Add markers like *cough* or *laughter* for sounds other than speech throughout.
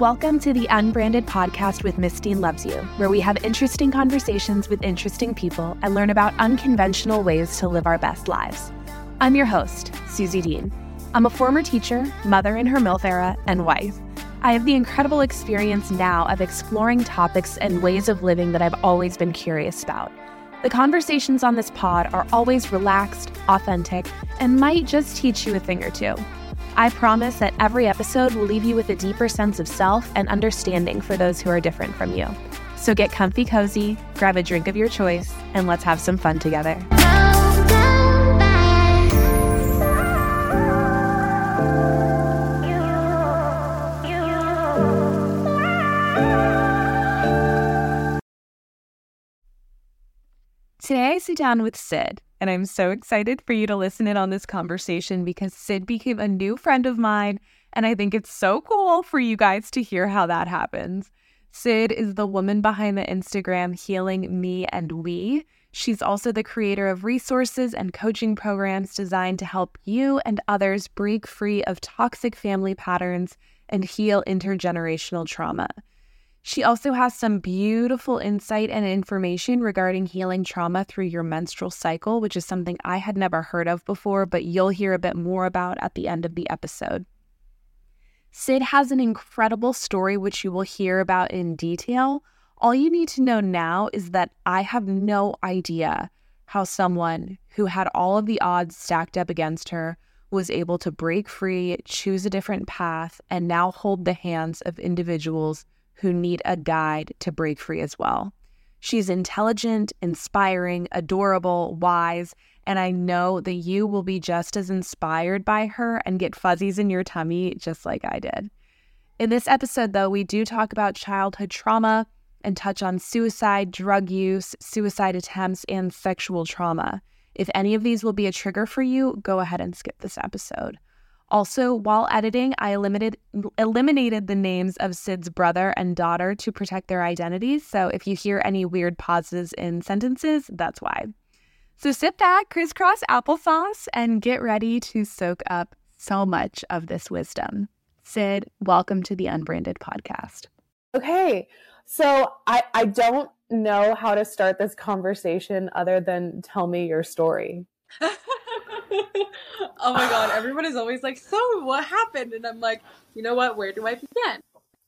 Welcome to the Unbranded Podcast with Dean Loves You, where we have interesting conversations with interesting people and learn about unconventional ways to live our best lives. I'm your host, Susie Dean. I'm a former teacher, mother in her MILF era, and wife. I have the incredible experience now of exploring topics and ways of living that I've always been curious about. The conversations on this pod are always relaxed, authentic, and might just teach you a thing or two. I promise that every episode will leave you with a deeper sense of self and understanding for those who are different from you. So get comfy cozy, grab a drink of your choice, and let's have some fun together. Today I sit down with Syd, and I'm so excited for you to listen in on this conversation because Syd became a new friend of mine. And I think it's so cool for you guys to hear how that happens. Syd is the woman behind the Instagram Healing Me and We. She's also the creator of resources and coaching programs designed to help you and others break free of toxic family patterns and heal intergenerational trauma. She also has some beautiful insight and information regarding healing trauma through your menstrual cycle, which is something I had never heard of before, but you'll hear a bit more about at the end of the episode. Syd has an incredible story, which you will hear about in detail. All you need to know now is that I have no idea how someone who had all of the odds stacked up against her was able to break free, choose a different path, and now hold the hands of individuals who need a guide to break free as well. She's intelligent, inspiring, adorable, wise, and I know that you will be just as inspired by her and get fuzzies in your tummy just like I did. In this episode, though, we do talk about childhood trauma and touch on suicide, drug use, suicide attempts, and sexual trauma. If any of these will be a trigger for you, go ahead and skip this episode. Also, while editing, I eliminated eliminated the names of Syd's brother and daughter to protect their identities. So if you hear any weird pauses in sentences, that's why. So sit back, crisscross applesauce, and get ready to soak up so much of this wisdom. Syd, welcome to the Unbranded podcast. Okay. So I, I don't know how to start this conversation other than tell me your story. *laughs* oh my god, everyone is always like, "So, what happened?" And I'm like, "You know what? Where do I begin?"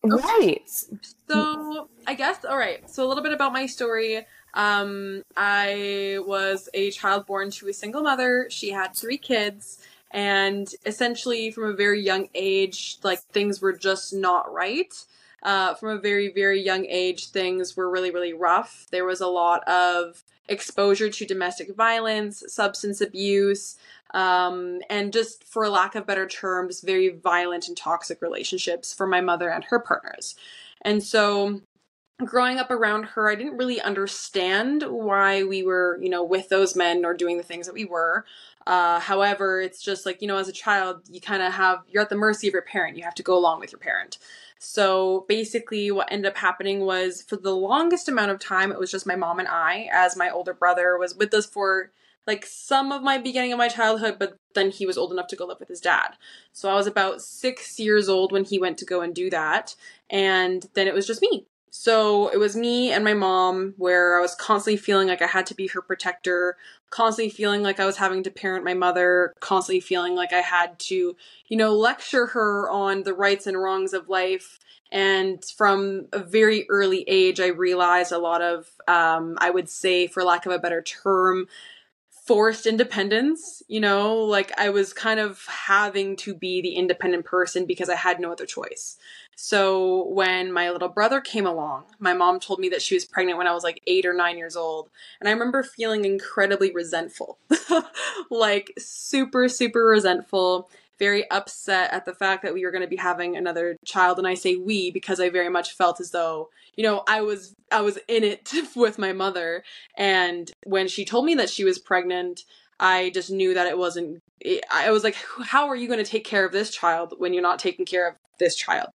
Okay. Right. So, I guess all right. So, a little bit about my story. Um, I was a child born to a single mother. She had three kids, and essentially, from a very young age, like things were just not right. Uh, from a very, very young age, things were really, really rough. There was a lot of exposure to domestic violence, substance abuse, um, and just for lack of better terms, very violent and toxic relationships for my mother and her partners. And so growing up around her, I didn't really understand why we were, you know, with those men or doing the things that we were. Uh, however, it's just like, you know, as a child, you kind of have, you're at the mercy of your parent. You have to go along with your parent. So basically, what ended up happening was for the longest amount of time, it was just my mom and I, as my older brother was with us for like some of my beginning of my childhood, but then he was old enough to go live with his dad. So I was about six years old when he went to go and do that. And then it was just me. So it was me and my mom where I was constantly feeling like I had to be her protector, constantly feeling like I was having to parent my mother, constantly feeling like I had to, you know, lecture her on the rights and wrongs of life. And from a very early age, I realized a lot of, um, I would say, for lack of a better term, forced independence. You know, like I was kind of having to be the independent person because I had no other choice. So when my little brother came along, my mom told me that she was pregnant when I was like eight or nine years old. And I remember feeling incredibly resentful *laughs* like super, super resentful, very upset at the fact that we were going to be having another child. And I say we because I very much felt as though, you know, I was, I was in it *laughs* with my mother. And when she told me that she was pregnant, I just knew that it wasn't. I was like, how are you going to take care of this child when you're not taking care of this child?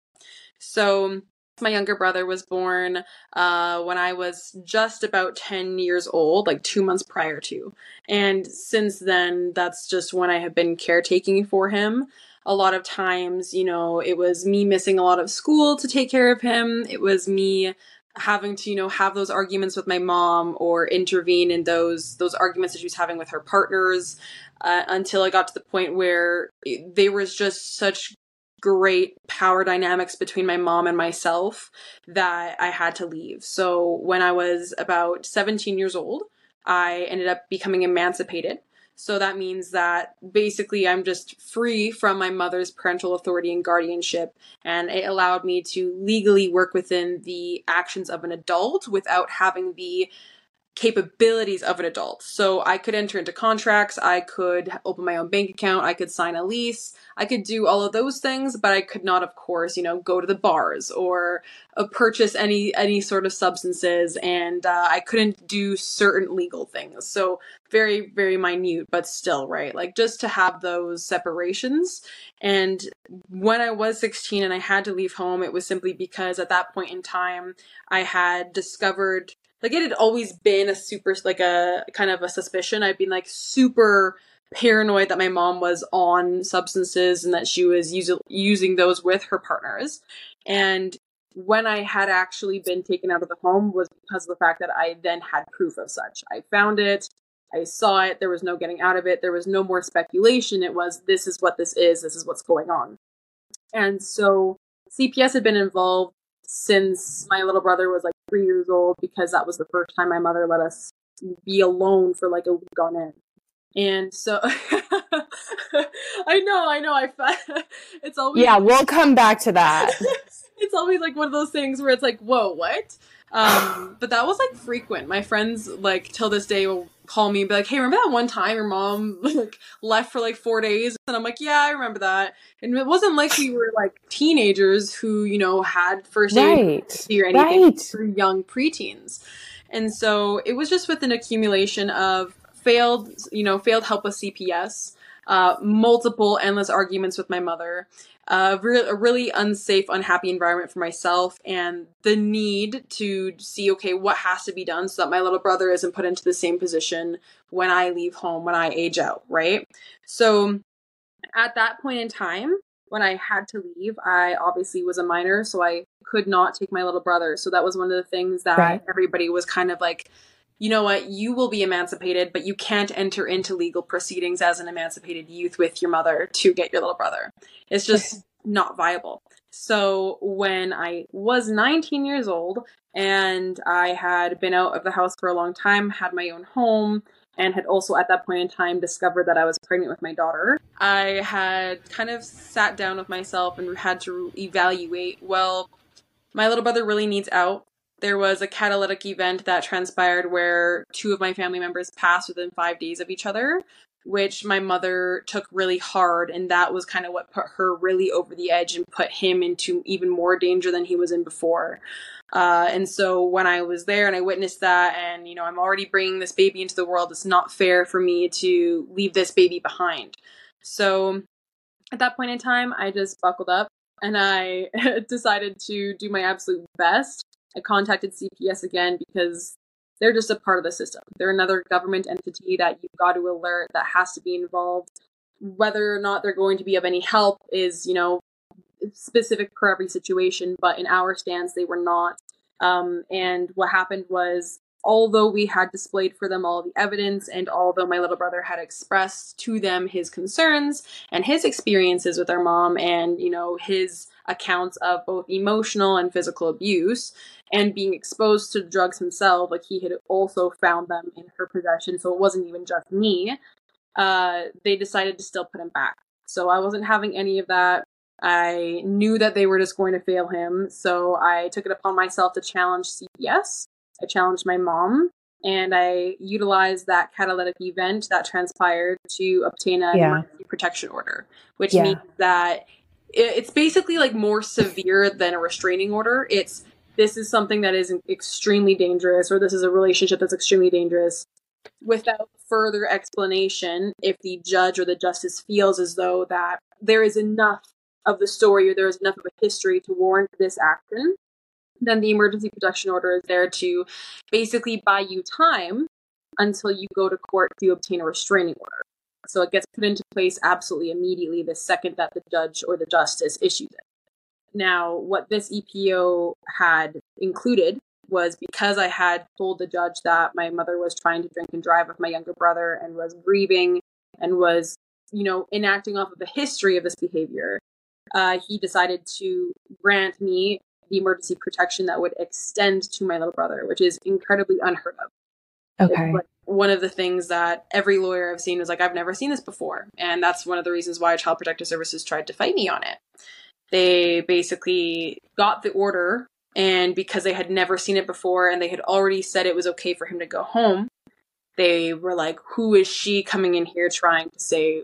So my younger brother was born uh, when I was just about 10 years old, like two months prior to. And since then, that's just when I have been caretaking for him. a lot of times, you know, it was me missing a lot of school to take care of him. It was me having to, you know, have those arguments with my mom or intervene in those those arguments that she was having with her partners uh, until I got to the point where there was just such great power dynamics between my mom and myself that I had to leave. So when I was about 17 years old, I ended up becoming emancipated. So that means that basically I'm just free from my mother's parental authority and guardianship. And it allowed me to legally work within the actions of an adult without having the capabilities of an adult. So I could enter into contracts, I could open my own bank account, I could sign a lease, I could do all of those things, but I could not of course, you know, go to the bars or uh, purchase any any sort of substances and uh, I couldn't do certain legal things. So very very minute but still, right? Like just to have those separations and when I was 16 and I had to leave home, it was simply because at that point in time I had discovered like it had always been a super like a kind of a suspicion. I'd been like super paranoid that my mom was on substances and that she was using using those with her partners. And when I had actually been taken out of the home was because of the fact that I then had proof of such. I found it, I saw it, there was no getting out of it, there was no more speculation. It was this is what this is, this is what's going on. And so CPS had been involved since my little brother was like three years old because that was the first time my mother let us be alone for like a week on end. And so *laughs* I know, I know, I *laughs* it's always Yeah, we'll come back to that. *laughs* it's always like one of those things where it's like, whoa, what? Um, but that was like frequent. My friends like till this day will call me and be like, "Hey, remember that one time your mom *laughs* like left for like four days?" And I'm like, "Yeah, I remember that." And it wasn't like we were like teenagers who you know had first aid or anything right. for young preteens, and so it was just with an accumulation of failed, you know, failed help with CPS, uh, multiple endless arguments with my mother, uh, re- a really unsafe, unhappy environment for myself, and the need to see, okay, what has to be done so that my little brother isn't put into the same position when I leave home, when I age out, right? So at that point in time, when I had to leave, I obviously was a minor, so I could not take my little brother. So that was one of the things that right. everybody was kind of like, you know what, you will be emancipated, but you can't enter into legal proceedings as an emancipated youth with your mother to get your little brother. It's just not viable. So when I was 19 years old and I had been out of the house for a long time, had my own home, and had also at that point in time discovered that I was pregnant with my daughter, I had kind of sat down with myself and had to evaluate well, my little brother really needs out there was a catalytic event that transpired where two of my family members passed within five days of each other, which my mother took really hard. And that was kind of what put her really over the edge and put him into even more danger than he was in before. Uh, and so when I was there and I witnessed that, and you know, I'm already bringing this baby into the world, it's not fair for me to leave this baby behind. So at that point in time, I just buckled up and I *laughs* decided to do my absolute best I contacted CPS again because they're just a part of the system. They're another government entity that you've got to alert that has to be involved. Whether or not they're going to be of any help is, you know, specific per every situation, but in our stance, they were not. Um, and what happened was, although we had displayed for them all the evidence, and although my little brother had expressed to them his concerns and his experiences with our mom, and, you know, his accounts of both emotional and physical abuse, and being exposed to drugs himself, like he had also found them in her possession, so it wasn't even just me. Uh, they decided to still put him back. So I wasn't having any of that. I knew that they were just going to fail him, so I took it upon myself to challenge CPS. I challenged my mom, and I utilized that catalytic event that transpired to obtain a yeah. protection order, which yeah. means that it's basically like more severe than a restraining order. It's this is something that is extremely dangerous or this is a relationship that's extremely dangerous without further explanation if the judge or the justice feels as though that there is enough of the story or there is enough of a history to warrant this action then the emergency protection order is there to basically buy you time until you go to court to obtain a restraining order So it gets put into place absolutely immediately the second that the judge or the justice issues it. Now, what this EPO had included was because I had told the judge that my mother was trying to drink and drive with my younger brother and was grieving and was, you know, enacting off of the history of this behavior, uh, he decided to grant me the emergency protection that would extend to my little brother, which is incredibly unheard of. Okay. Like one of the things that every lawyer I've seen was like, I've never seen this before. And that's one of the reasons why Child Protective Services tried to fight me on it. They basically got the order, and because they had never seen it before and they had already said it was okay for him to go home, they were like, Who is she coming in here trying to say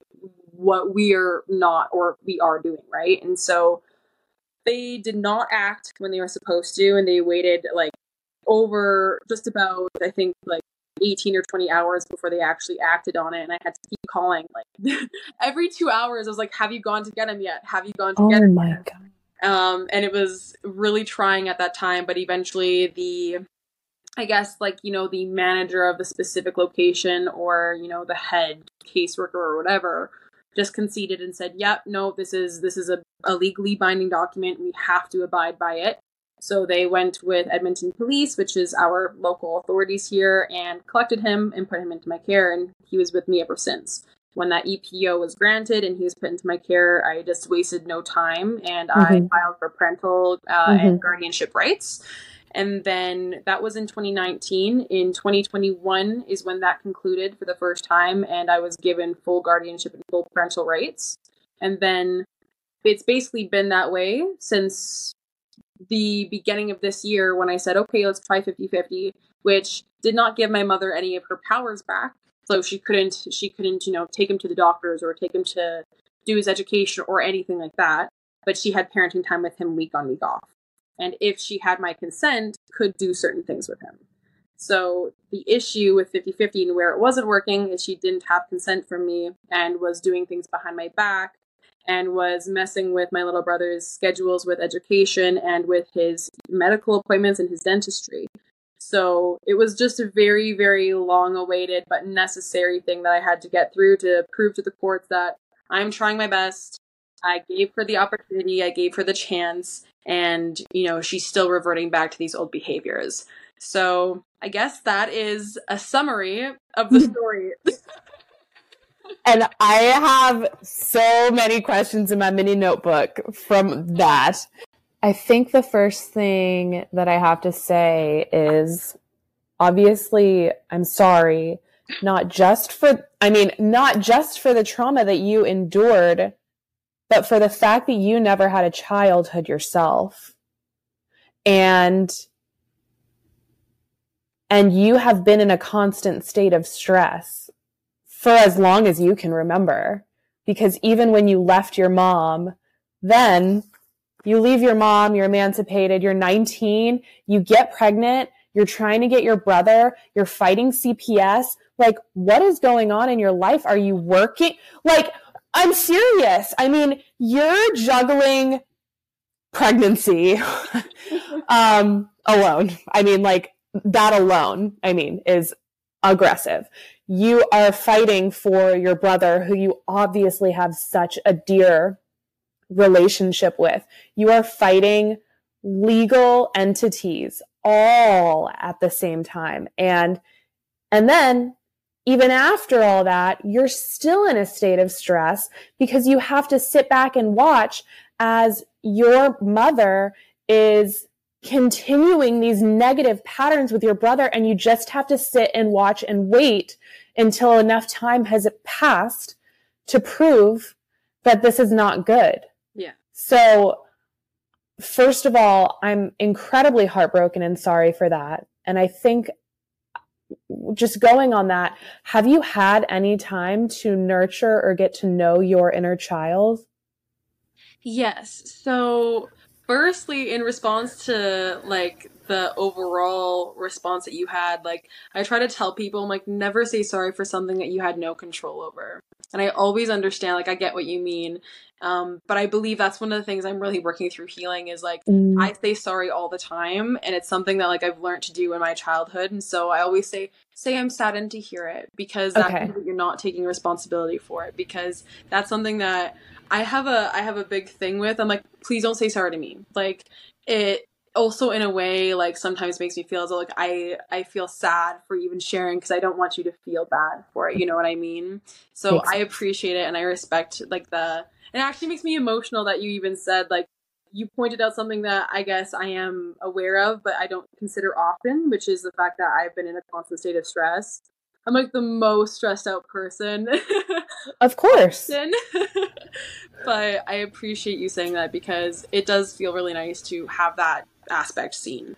what we are not or we are doing, right? And so they did not act when they were supposed to, and they waited like over just about, I think, like 18 or 20 hours before they actually acted on it and i had to keep calling like *laughs* every two hours i was like have you gone to get him yet have you gone to oh get him my yet? god. um and it was really trying at that time but eventually the i guess like you know the manager of the specific location or you know the head caseworker or whatever just conceded and said yep no this is this is a, a legally binding document we have to abide by it so they went with Edmonton Police, which is our local authorities here, and collected him and put him into my care, and he was with me ever since. When that EPO was granted and he was put into my care, I just wasted no time and I Mhm. filed for parental uh, Mhm. and guardianship rights. And then that was in 2019. In 2021 is when that concluded for the first time, and I was given full guardianship and full parental rights. And then it's basically been that way since the beginning of this year when I said, okay, let's try 50 50, which did not give my mother any of her powers back. So she couldn't, she couldn't, you know, take him to the doctors or take him to do his education or anything like that. But she had parenting time with him week on, week off. And if she had my consent, could do certain things with him. So the issue with 50 50 and where it wasn't working is she didn't have consent from me and was doing things behind my back and was messing with my little brother's schedules with education and with his medical appointments and his dentistry. So it was just a very, very long awaited but necessary thing that I had to get through to prove to the courts that I'm trying my best. I gave her the opportunity, I gave her the chance, and, you know, she's still reverting back to these old behaviors. So I guess that is a summary of the *laughs* story. And I have so many questions in my mini notebook from that. I think the first thing that I have to say is obviously, I'm sorry, not just for, I mean, not just for the trauma that you endured, but for the fact that you never had a childhood yourself. And and you have been in a constant state of stress for as long as you can remember. Because even when you left your mom, then you leave your mom, you're emancipated, you're 19, you get pregnant, you're trying to get your brother, you're fighting CPS. Like, what is going on in your life? Are you working? Like, I'm serious. I mean, you're juggling pregnancy *laughs* um, alone. I mean, like, that alone, I mean, is aggressive. You are fighting for your brother who you obviously have such a dear relationship with. You are fighting legal entities all at the same time. And and then even after all that, you're still in a state of stress because you have to sit back and watch as your mother is continuing these negative patterns with your brother and you just have to sit and watch and wait until enough time has passed to prove that this is not good. Yeah. So first of all, I'm incredibly heartbroken and sorry for that. And I think just going on that, have you had any time to nurture or get to know your inner child? Yes. So, firstly, in response to like the overall response that you had, like I try to tell people, I'm like, never say sorry for something that you had no control over. And I always understand, like, I get what you mean. Um, but I believe that's one of the things I'm really working through healing is like, Mm. I say sorry all the time. And it's something that, like, I've learned to do in my childhood. And so I always say, say I'm saddened to hear it because that Okay. means that you're not taking responsibility for it because that's something that I have a I have a big thing with. I'm like, please don't say sorry to me. Like it also in a way like sometimes makes me feel as though like I I feel sad for even sharing because I don't want you to feel bad for it. You know what I mean? So Makes I appreciate it and I respect like the it actually makes me emotional that you even said like you pointed out something that I guess I am aware of, but I don't consider often, which is the fact that I've been in a constant state of stress. I'm like the most stressed out person. *laughs* Of course. *laughs* but I appreciate you saying that because it does feel really nice to have that aspect seen.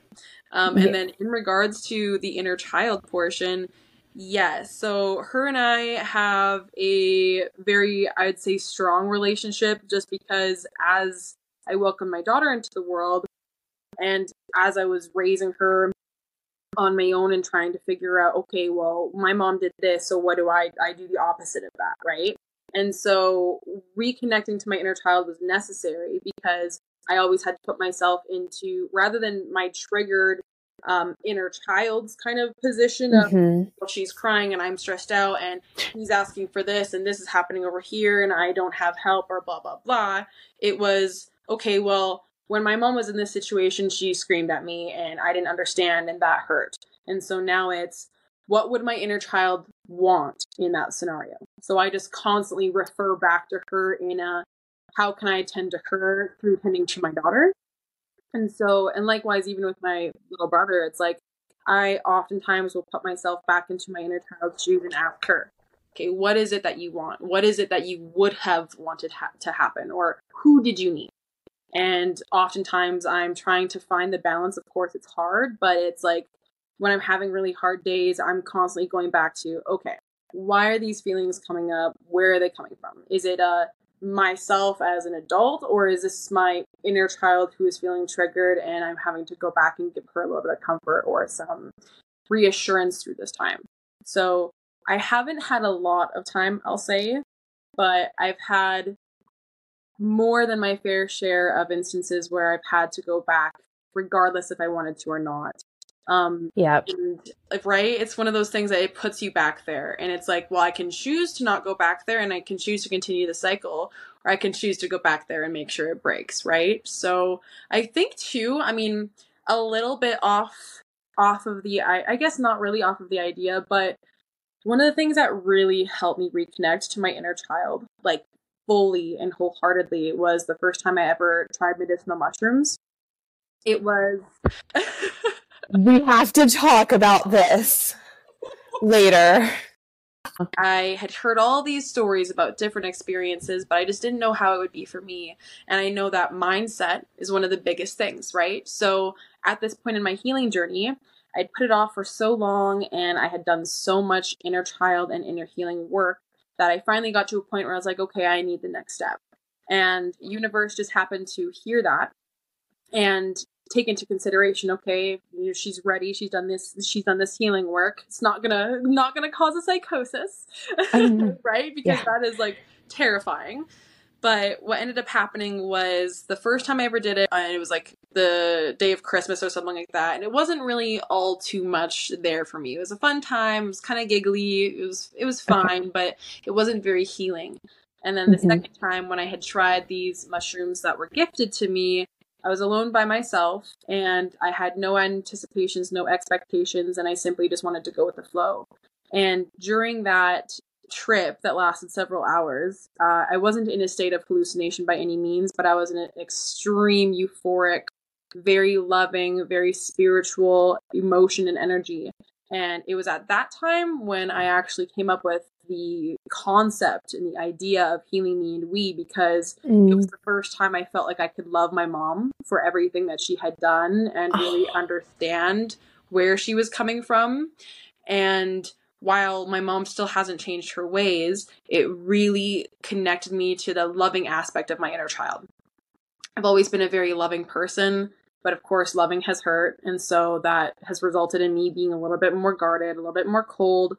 Um, Yeah. and then in regards to the inner child portion, yes. So her and I have a very, I would say, strong relationship just because as I welcomed my daughter into the world and as I was raising her on my own and trying to figure out okay well my mom did this so what do i i do the opposite of that right and so reconnecting to my inner child was necessary because i always had to put myself into rather than my triggered um, inner child's kind of position of Mhm. well, she's crying and i'm stressed out and he's asking for this and this is happening over here and i don't have help or blah blah blah it was okay well when my mom was in this situation, she screamed at me and I didn't understand and that hurt. And so now it's what would my inner child want in that scenario? So I just constantly refer back to her in a how can I tend to her through tending to my daughter? And so, and likewise, even with my little brother, it's like I oftentimes will put myself back into my inner child's shoes and ask her, okay, what is it that you want? What is it that you would have wanted ha- to happen? Or who did you need? And oftentimes I'm trying to find the balance. Of course, it's hard, but it's like when I'm having really hard days, I'm constantly going back to, okay, why are these feelings coming up? Where are they coming from? Is it uh, myself as an adult, or is this my inner child who is feeling triggered and I'm having to go back and give her a little bit of comfort or some reassurance through this time? So I haven't had a lot of time, I'll say, but I've had more than my fair share of instances where I've had to go back, regardless if I wanted to or not. Um, Yep. and like, right, it's one of those things that it puts you back there, and it's like, well, I can choose to not go back there, and I can choose to continue the cycle, or I can choose to go back there and make sure it breaks, right? So I think too, I mean, a little bit off off of the, I, I guess not really off of the idea, but one of the things that really helped me reconnect to my inner child, like fully and wholeheartedly, was the first time I ever tried medicinal mushrooms. It was. *laughs* We have to talk about this later. I had heard all these stories about different experiences, but I just didn't know how it would be for me. And I know that mindset is one of the biggest things, right? So at this point in my healing journey, I'd put it off for so long and I had done so much inner child and inner healing work that I finally got to a point where I was like, okay, I need the next step. And universe just happened to hear that and take into consideration okay you know, she's ready. She's done this. She's done this healing work. It's not gonna not gonna cause a psychosis Um, *laughs* right? Because yeah. that is like terrifying but what ended up happening was the first time i ever did it and it was like the day of christmas or something like that and it wasn't really all too much there for me it was a fun time it was kind of giggly it was it was fine but it wasn't very healing and then the Mhm. second time when i had tried these mushrooms that were gifted to me I was alone by myself and I had no anticipations, no expectations, and I simply just wanted to go with the flow. And during that trip that lasted several hours, uh, I wasn't in a state of hallucination by any means, but I was in an extreme euphoric, very loving, very spiritual emotion and energy. And it was at that time when I actually came up with the concept and the idea of healing me and we because it was Mm, the first time I felt like I could love my mom for everything that she had done and really *sighs* understand where she was coming from. And while my mom still hasn't changed her ways, it really connected me to the loving aspect of my inner child. I've always been a very loving person, but of course, loving has hurt. And so that has resulted in me being a little bit more guarded, a little bit more cold.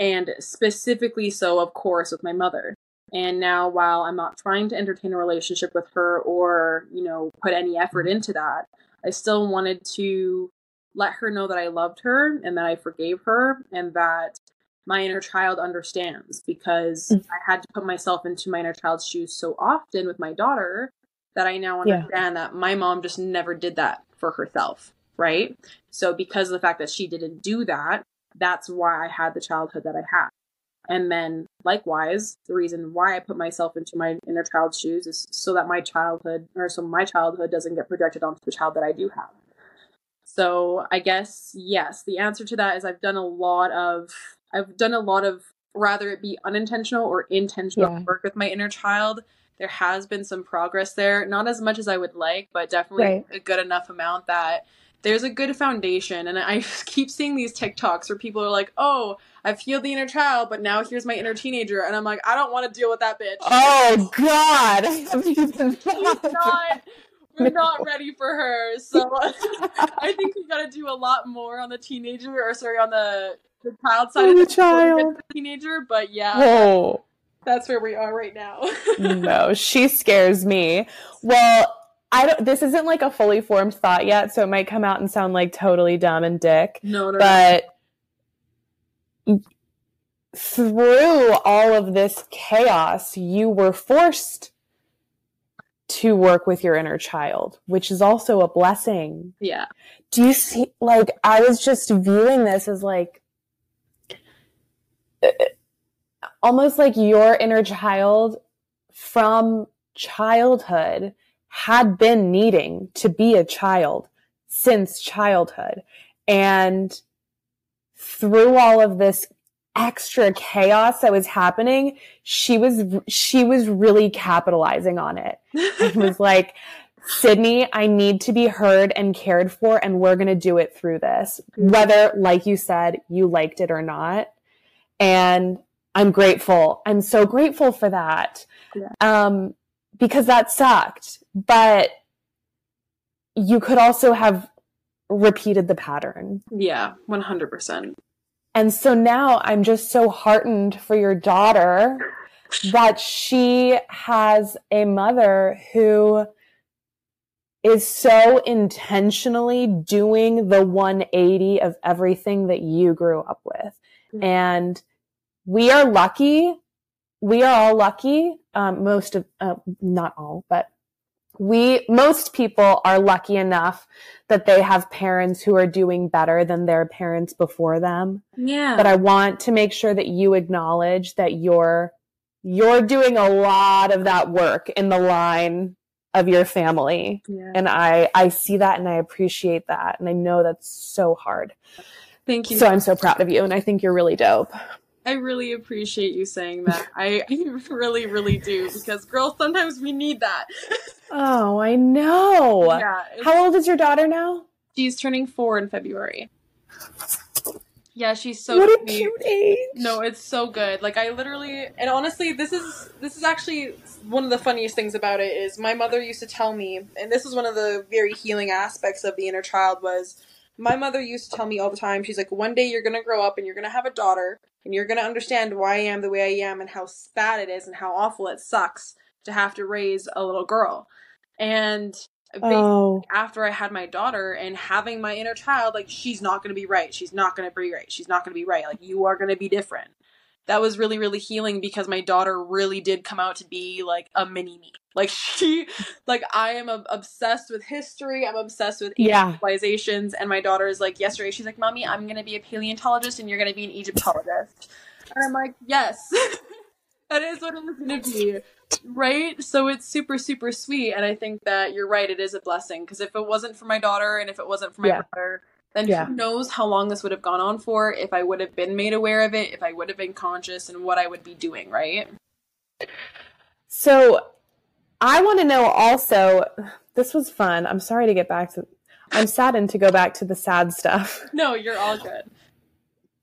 and specifically so, of course, with my mother. And now, while I'm not trying to entertain a relationship with her or, you know, put any effort mm-hmm. into that, I still wanted to let her know that I loved her and that I forgave her and that my inner child understands because mm. I had to put myself into my inner child's shoes so often with my daughter that I now understand yeah. that my mom just never did that for herself, right? So because of the fact that she didn't do that, that's why I had the childhood that I had. And then likewise, the reason why I put myself into my inner child's shoes is so that my childhood or so my childhood doesn't get projected onto the child that I do have. So I guess yes, the answer to that is I've done a lot of I've done a lot of rather it be unintentional or intentional yeah. work with my inner child. There has been some progress there, not as much as I would like, but definitely right. a good enough amount that there's a good foundation. And I *laughs* keep seeing these TikToks where people are like, "Oh, I've healed the inner child, but now here's my inner teenager," and I'm like, I don't want to deal with that bitch. Oh God, *laughs* not, we're not ready for her. So *laughs* *laughs* I think we got to do a lot more on the teenager, or sorry, on the the child side oh, of the, the child, the teenager. But yeah, oh. that's where we are right now. *laughs* no, she scares me. Well, I don't. This isn't like a fully formed thought yet, so it might come out and sound like totally dumb and dick. No, no, but. No. Through all of this chaos, you were forced to work with your inner child, which is also a blessing. Yeah. Do you see, like, I was just viewing this as like, uh, almost like your inner child from childhood had been needing to be a child since childhood. And through all of this extra chaos that was happening, she was she was really capitalizing on it. *laughs* It was like, Sydney, I need to be heard and cared for, and we're gonna do it through this. Whether, like you said, you liked it or not. And I'm grateful. I'm so grateful for that. Yeah. Um, because that sucked. But you could also have repeated the pattern. Yeah, 100%. And so now I'm just so heartened for your daughter that she has a mother who is so intentionally doing the 180 of everything that you grew up with. Mm-hmm. And we are lucky. We are all lucky. Um, most of, uh, not all, but we, most people are lucky enough that they have parents who are doing better than their parents before them. Yeah. But I want to make sure that you acknowledge that you're, you're doing a lot of that work in the line of your family. Yeah. And I, I see that and I appreciate that. And I know that's so hard. Thank you. So I'm so proud of you. And I think you're really dope. I really appreciate you saying that. I, I *laughs* really, really do because girls sometimes we need that. *laughs* oh, I know. Yeah. How old is your daughter now? She's turning four in February. Yeah, she's so what a cute age. No, it's so good. Like I literally, and honestly, this is this is actually one of the funniest things about it is my mother used to tell me, and this is one of the very healing aspects of the inner child was my mother used to tell me all the time. She's like, one day you're gonna grow up and you're gonna have a daughter, and you're gonna understand why I am the way I am and how bad it is and how awful it sucks to have to raise a little girl. And oh. after I had my daughter and having my inner child, like she's not gonna be right. She's not gonna be right. She's not gonna be right. Like you are gonna be different that was really really healing because my daughter really did come out to be like a mini me like she like i am obsessed with history i'm obsessed with yeah. civilizations and my daughter is like yesterday she's like mommy i'm gonna be a paleontologist and you're gonna be an egyptologist and i'm like yes *laughs* that is what it's gonna be right so it's super super sweet and i think that you're right it is a blessing because if it wasn't for my daughter and if it wasn't for my yeah. brother then yeah. who knows how long this would have gone on for if I would have been made aware of it, if I would have been conscious and what I would be doing, right? So I want to know also, this was fun. I'm sorry to get back to, I'm saddened to go back to the sad stuff. *laughs* No, you're all good.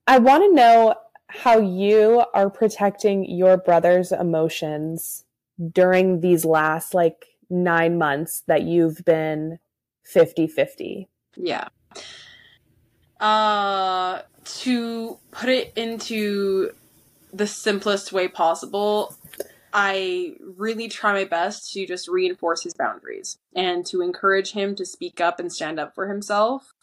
I want to know how you are protecting your brother's emotions during these last like nine months that you've been 50 50. Yeah. Uh, to put it into the simplest way possible, I really try my best to just reinforce his boundaries and to encourage him to speak up and stand up for himself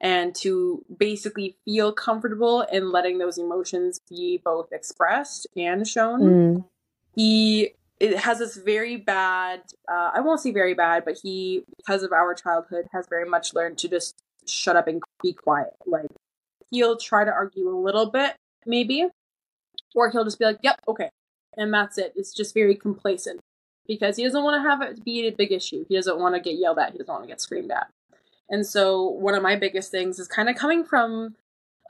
and to basically feel comfortable in letting those emotions be both expressed and shown. Mm. He it has this very bad uh, i won't say very bad but he because of our childhood has very much learned to just shut up and be quiet. Like he'll try to argue a little bit maybe or he'll just be like yep okay and that's it. It's just very complacent because he doesn't want to have it be a big issue. He doesn't want to get yelled at. He doesn't want to get screamed at. And so one of my biggest things is kind of coming from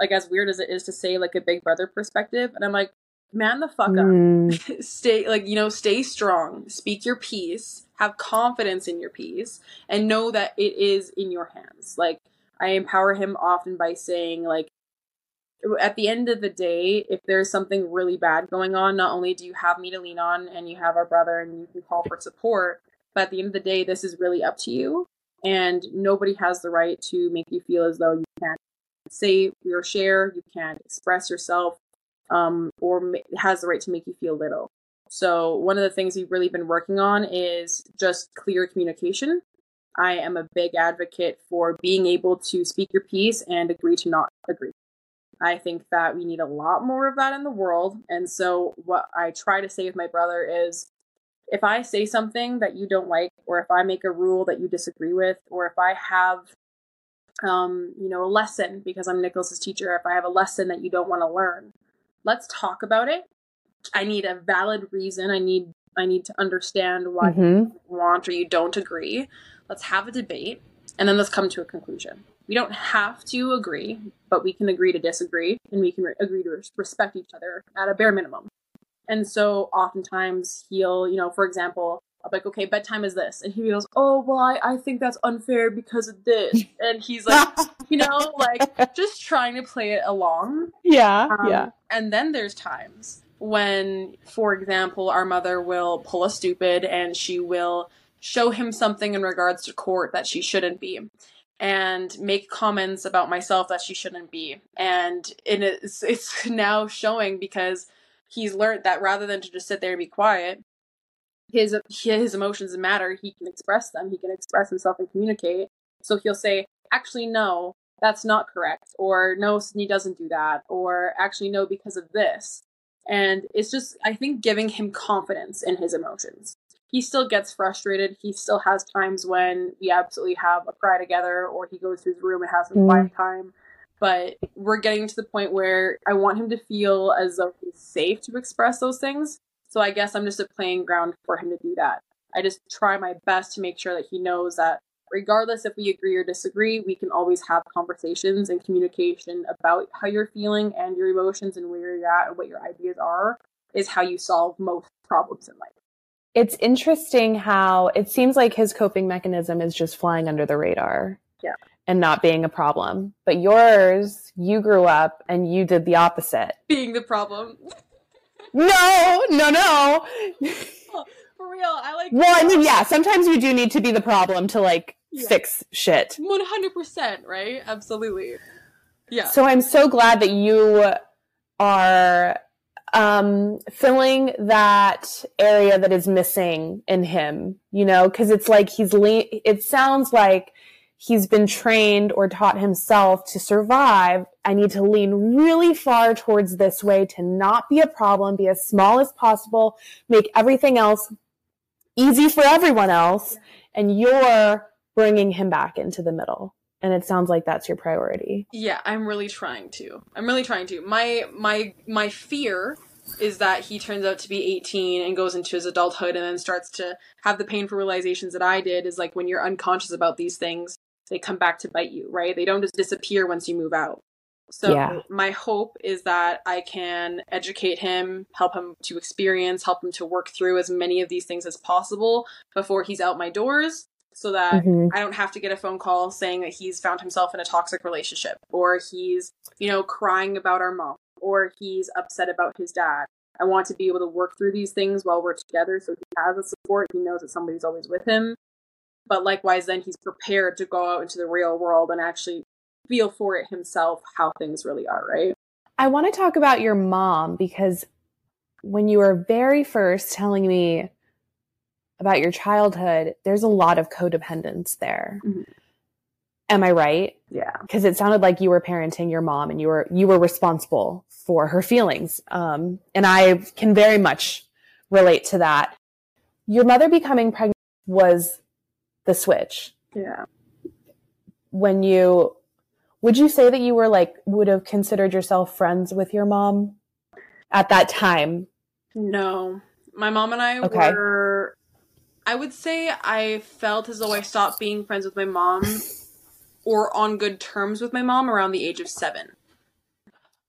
like as weird as it is to say like a big brother perspective and i'm like man the fuck up. Mm. *laughs* stay like you know, stay strong, speak your piece, have confidence in your piece, and know that it is in your hands. Like I empower him often by saying like at the end of the day, if there's something really bad going on, not only do you have me to lean on and you have our brother and you can call for support, but at the end of the day, this is really up to you. And nobody has the right to make you feel as though you can't say your share, you can't express yourself, um, or has the right to make you feel little. So one of the things we've really been working on is just clear communication. I am a big advocate for being able to speak your piece and agree to not agree. I think that we need a lot more of that in the world. And so what I try to say with my brother is if I say something that you don't like, or if I make a rule that you disagree with, or if I have um, you know, a lesson because I'm Nicholas's teacher, if I have a lesson that you don't want to learn, let's talk about it. I need a valid reason. I need I need to understand why Mhm. you want or you don't agree. Let's have a debate and then let's come to a conclusion. We don't have to agree, but we can agree to disagree and we can re- agree to respect each other at a bare minimum. And so oftentimes he'll, you know, for example, I'll be like, okay, bedtime is this. And he goes, oh, well, I, I think that's unfair because of this. *laughs* And he's like, you know, like just trying to play it along. yeah, Um, yeah. And then there's times when, for example, our mother will pull a stupid and she will show him something in regards to court that she shouldn't be and make comments about myself that she shouldn't be. And it is, *laughs* it's now showing because he's learned that rather than to just sit there and be quiet, his his emotions matter. He can express them. He can express himself and communicate. So he'll say, "Actually, no, that's not correct," or "No, Sydney doesn't do that," or "Actually, no, because of this." And it's just, I think, giving him confidence in his emotions. He still gets frustrated. He still has times when we absolutely have a cry together, or he goes to his room and has some Mm. quiet time. But we're getting to the point where I want him to feel as though he's safe to express those things. So I guess I'm just a playing ground for him to do that. I just try my best to make sure that he knows that regardless if we agree or disagree, we can always have conversations and communication about how you're feeling and your emotions and where you're at and what your ideas are is how you solve most problems in life. It's interesting how it seems like his coping mechanism is just flying under the radar. Yeah. And not being a problem. But yours, you grew up and you did the opposite. Being the problem. *laughs* No, no, no. *laughs* Oh, for real, I like Well, I mean, yeah, sometimes you do need to be the problem to like Yeah. fix shit. 100%, right? Absolutely. Yeah. So I'm so glad that you are um, filling that area that is missing in him, you know, because it's like he's, le- it sounds like he's been trained or taught himself to survive. I need to lean really far towards this way to not be a problem, be as small as possible, make everything else easy for everyone else. And you're bringing him back into the middle. And it sounds like that's your priority. Yeah, I'm really trying to. I'm really trying to. My my my fear is that he turns out to be 18 and goes into his adulthood and then starts to have the painful realizations that I did is like when you're unconscious about these things, they come back to bite you, right? They don't just disappear once you move out. So Yeah. my hope is that I can educate him, help him to experience, help him to work through as many of these things as possible before he's out my doors so that Mhm. I don't have to get a phone call saying that he's found himself in a toxic relationship or he's, you know, crying about our mom or he's upset about his dad. I want to be able to work through these things while we're together so he has a support. He knows that somebody's always with him. But likewise, then he's prepared to go out into the real world and actually feel for it himself how things really are, right? I want to talk about your mom because when you were very first telling me about your childhood, there's a lot of codependence there. Mhm. Am I right? Yeah. Because it sounded like you were parenting your mom and you were you were responsible for her feelings. Um, and I can very much relate to that. Your mother becoming pregnant was the switch. Yeah. When you would you say that you were like would have considered yourself friends with your mom at that time? No. My mom and I Okay. were I would say I felt as though I stopped being friends with my mom or on good terms with my mom around the age of 7.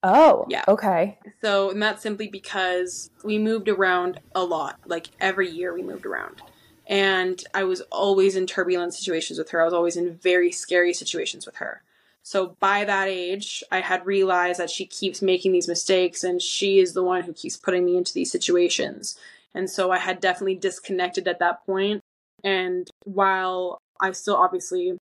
Oh, Yeah. Okay. So, and that's simply because we moved around a lot. Like every year we moved around. And I was always in turbulent situations with her. I was always in very scary situations with her. So by that age, I had realized that she keeps making these mistakes and she is the one who keeps putting me into these situations. And so I had definitely disconnected at that point. And while I still obviously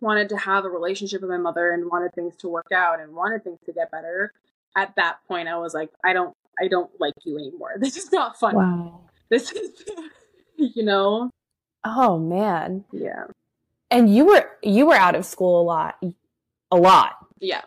wanted to have a relationship with my mother and wanted things to work out and wanted things to get better, at that point I was like, I don't I don't like you anymore. *laughs* This is not fun. Wow. This is *laughs* you know? Oh man. Yeah. And you were you were out of school a lot. A lot. Yeah.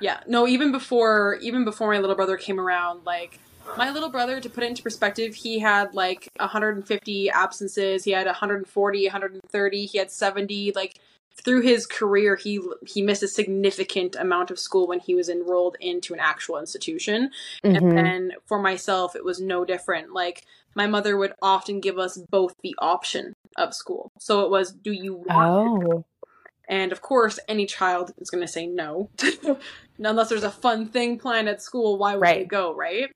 Yeah. No, even before even before my little brother came around, like my little brother to put it into perspective, he had like 150 absences, he had 140, 130, he had 70 like through his career he he missed a significant amount of school when he was enrolled into an actual institution. Mhm. And then for myself, it was no different. Like, my mother would often give us both the option of school. So it was, do you want? Oh. And of course, any child is going to say no. *laughs* Unless there's a fun thing planned at school, why would Right. go, right?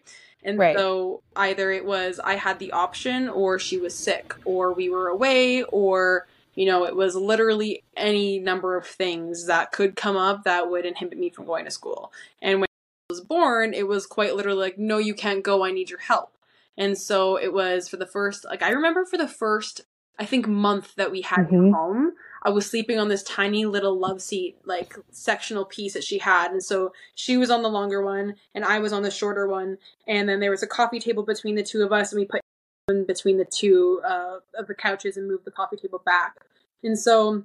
And Right. so either it was I had the option, or she was sick, or we were away, or, you know, it was literally any number of things that could come up that would inhibit me from going to school. And when I was born, it was quite literally like, no, you can't go, I need your help. And so it was for the first, like, I remember for the first, I think, month that we had Mhm. home, I was sleeping on this tiny little love seat, like sectional piece that she had. And so she was on the longer one and I was on the shorter one. And then there was a coffee table between the two of us and we put in between the two uh, of the couches and moved the coffee table back. And so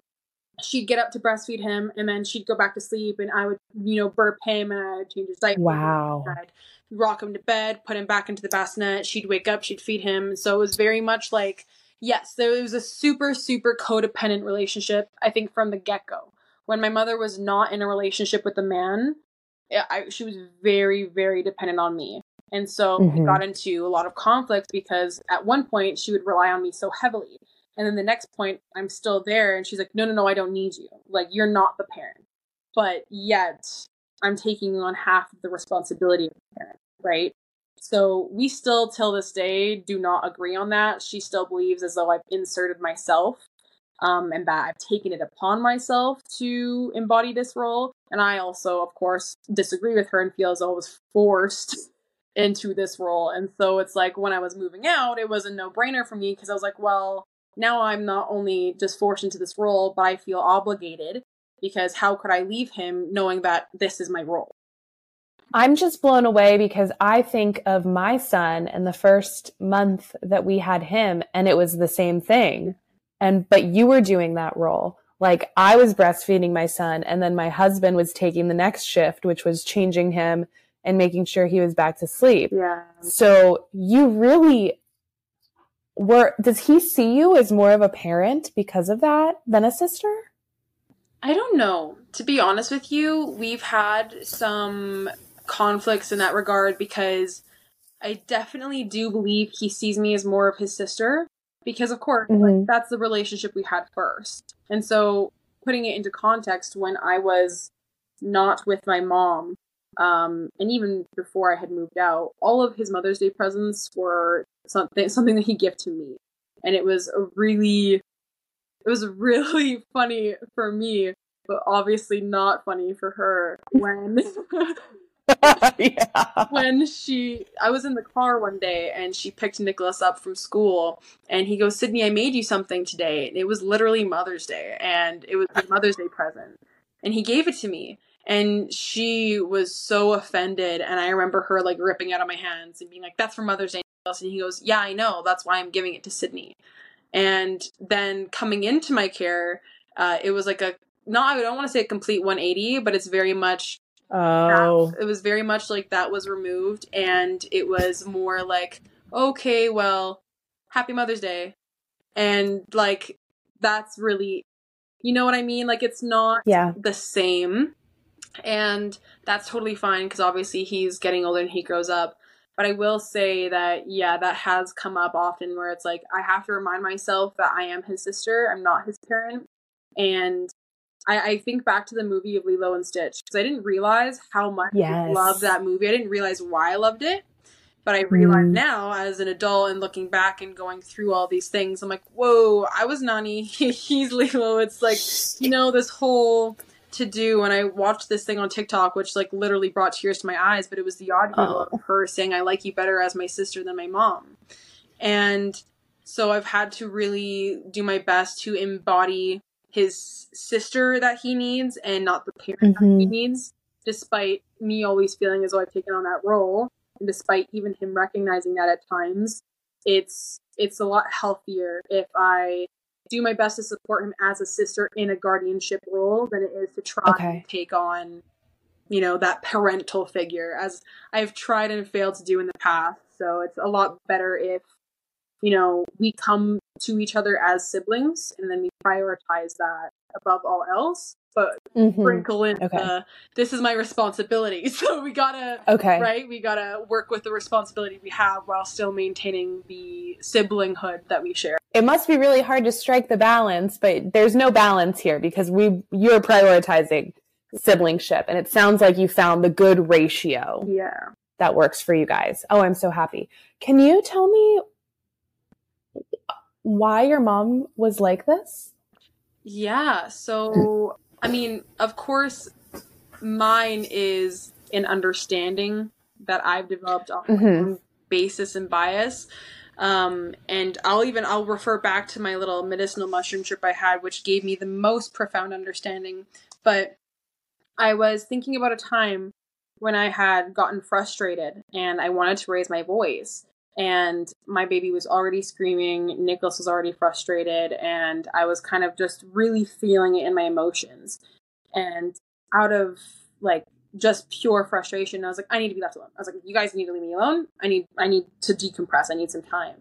she'd get up to breastfeed him and then she'd go back to sleep and I would, you know, burp him and I would change his diaper. Wow. I'd rock him to bed, put him back into the bassinet. She'd wake up, she'd feed him. So it was very much like, yes, there was a super, super codependent relationship, I think, from the get go. When my mother was not in a relationship with a man, I, I- she was very, very dependent on me. And so we Mhm. got into a lot of conflict because at one point she would rely on me so heavily. And then the next point, I'm still there, and she's like, no, no, no, I don't need you. Like, you're not the parent. But yet, I'm taking on half of the responsibility of the parent, right? So we still, till this day, do not agree on that. She still believes as though I've inserted myself um, and that I've taken it upon myself to embody this role. And I also, of course, disagree with her and feel as though I was forced *laughs* into this role. And so it's like when I was moving out, it was a no brainer for me because I was like, well, now I'm not only just forced into this role, but I feel obligated because how could I leave him knowing that this is my role? I'm just blown away because I think of my son and the first month that we had him and it was the same thing. And but you were doing that role. Like I was breastfeeding my son and then my husband was taking the next shift which was changing him and making sure he was back to sleep. Yeah. So you really were does he see you as more of a parent because of that than a sister? I don't know. To be honest with you, we've had some conflicts in that regard because I definitely do believe he sees me as more of his sister because of course like, Mhm. that's the relationship we had first. And so putting it into context when I was not with my mom um and even before I had moved out, all of his Mother's Day presents were something something that he gave to me. And it was a really it was really *laughs* funny for me, but obviously not funny for her when *laughs* *laughs* yeah. when she I was in the car one day and she picked Nicholas up from school and he goes, Sydney, I made you something today. And it was literally Mother's Day and it was a Mother's Day present. and he gave it to me. And she was so offended. And I remember her like ripping out of my hands and being like, that's for Mother's Day. And he goes, yeah, I know. That's why I'm giving it to Sydney. And then coming into my care, uh, it was like a, not, I don't want to say a complete 180, but it's very much Oh. it was very much like that was removed and it was more like okay well happy mother's day. And like that's really you know what i mean? Like it's not Yeah. the same. And that's totally fine because obviously he's getting older and he grows up. But i will say that yeah that has come up often where it's like i have to remind myself that i am his sister. I'm not his parent. And I, I think back to the movie of Lilo and Stitch because I didn't realize how much I Yes. loved that movie. I didn't realize why I loved it, but I realize Mm. now as an adult and looking back and going through all these things, I'm like, whoa, I was Nani, *laughs* he's Lilo. It's like you know this whole to do and I watched this thing on TikTok which like literally brought tears to my eyes, but it was the audio Oh. of her saying I like you better as my sister than my mom. And so I've had to really do my best to embody his sister that he needs and not the parent that he mm-hmm. needs, despite me always feeling as though I've taken on that role. And despite even him recognizing that at times, it's it's a lot healthier if I do my best to support him as a sister in a guardianship role than it is to try Okay. and take on, you know, that parental figure as I've tried and failed to do in the past. So it's a lot better if, you know, we come to each other as siblings and then we prioritize that above all else. But Mhm. sprinkle in Okay. the this is my responsibility. *laughs* So we gotta Okay. right? We gotta work with the responsibility we have while still maintaining the siblinghood that we share. It must be really hard to strike the balance, but there's no balance here because we you're prioritizing siblingship and it sounds like you found the good ratio Yeah. that works for you guys. Oh, I'm so happy. Can you tell me why your mom was like this? Yeah. So, I mean, of course, mine is an understanding that I've developed on my Mhm. own basis and bias. Um, and I'll even I'll refer back to my little medicinal mushroom trip I had, which gave me the most profound understanding. But I was thinking about a time when I had gotten frustrated and I wanted to raise my voice. And my baby was already screaming, Nicholas was already frustrated, and I was kind of just really feeling it in my emotions. And out of like just pure frustration, I was like, I need to be left alone. I was like, you guys need to leave me alone. I need I need to decompress. I need some time.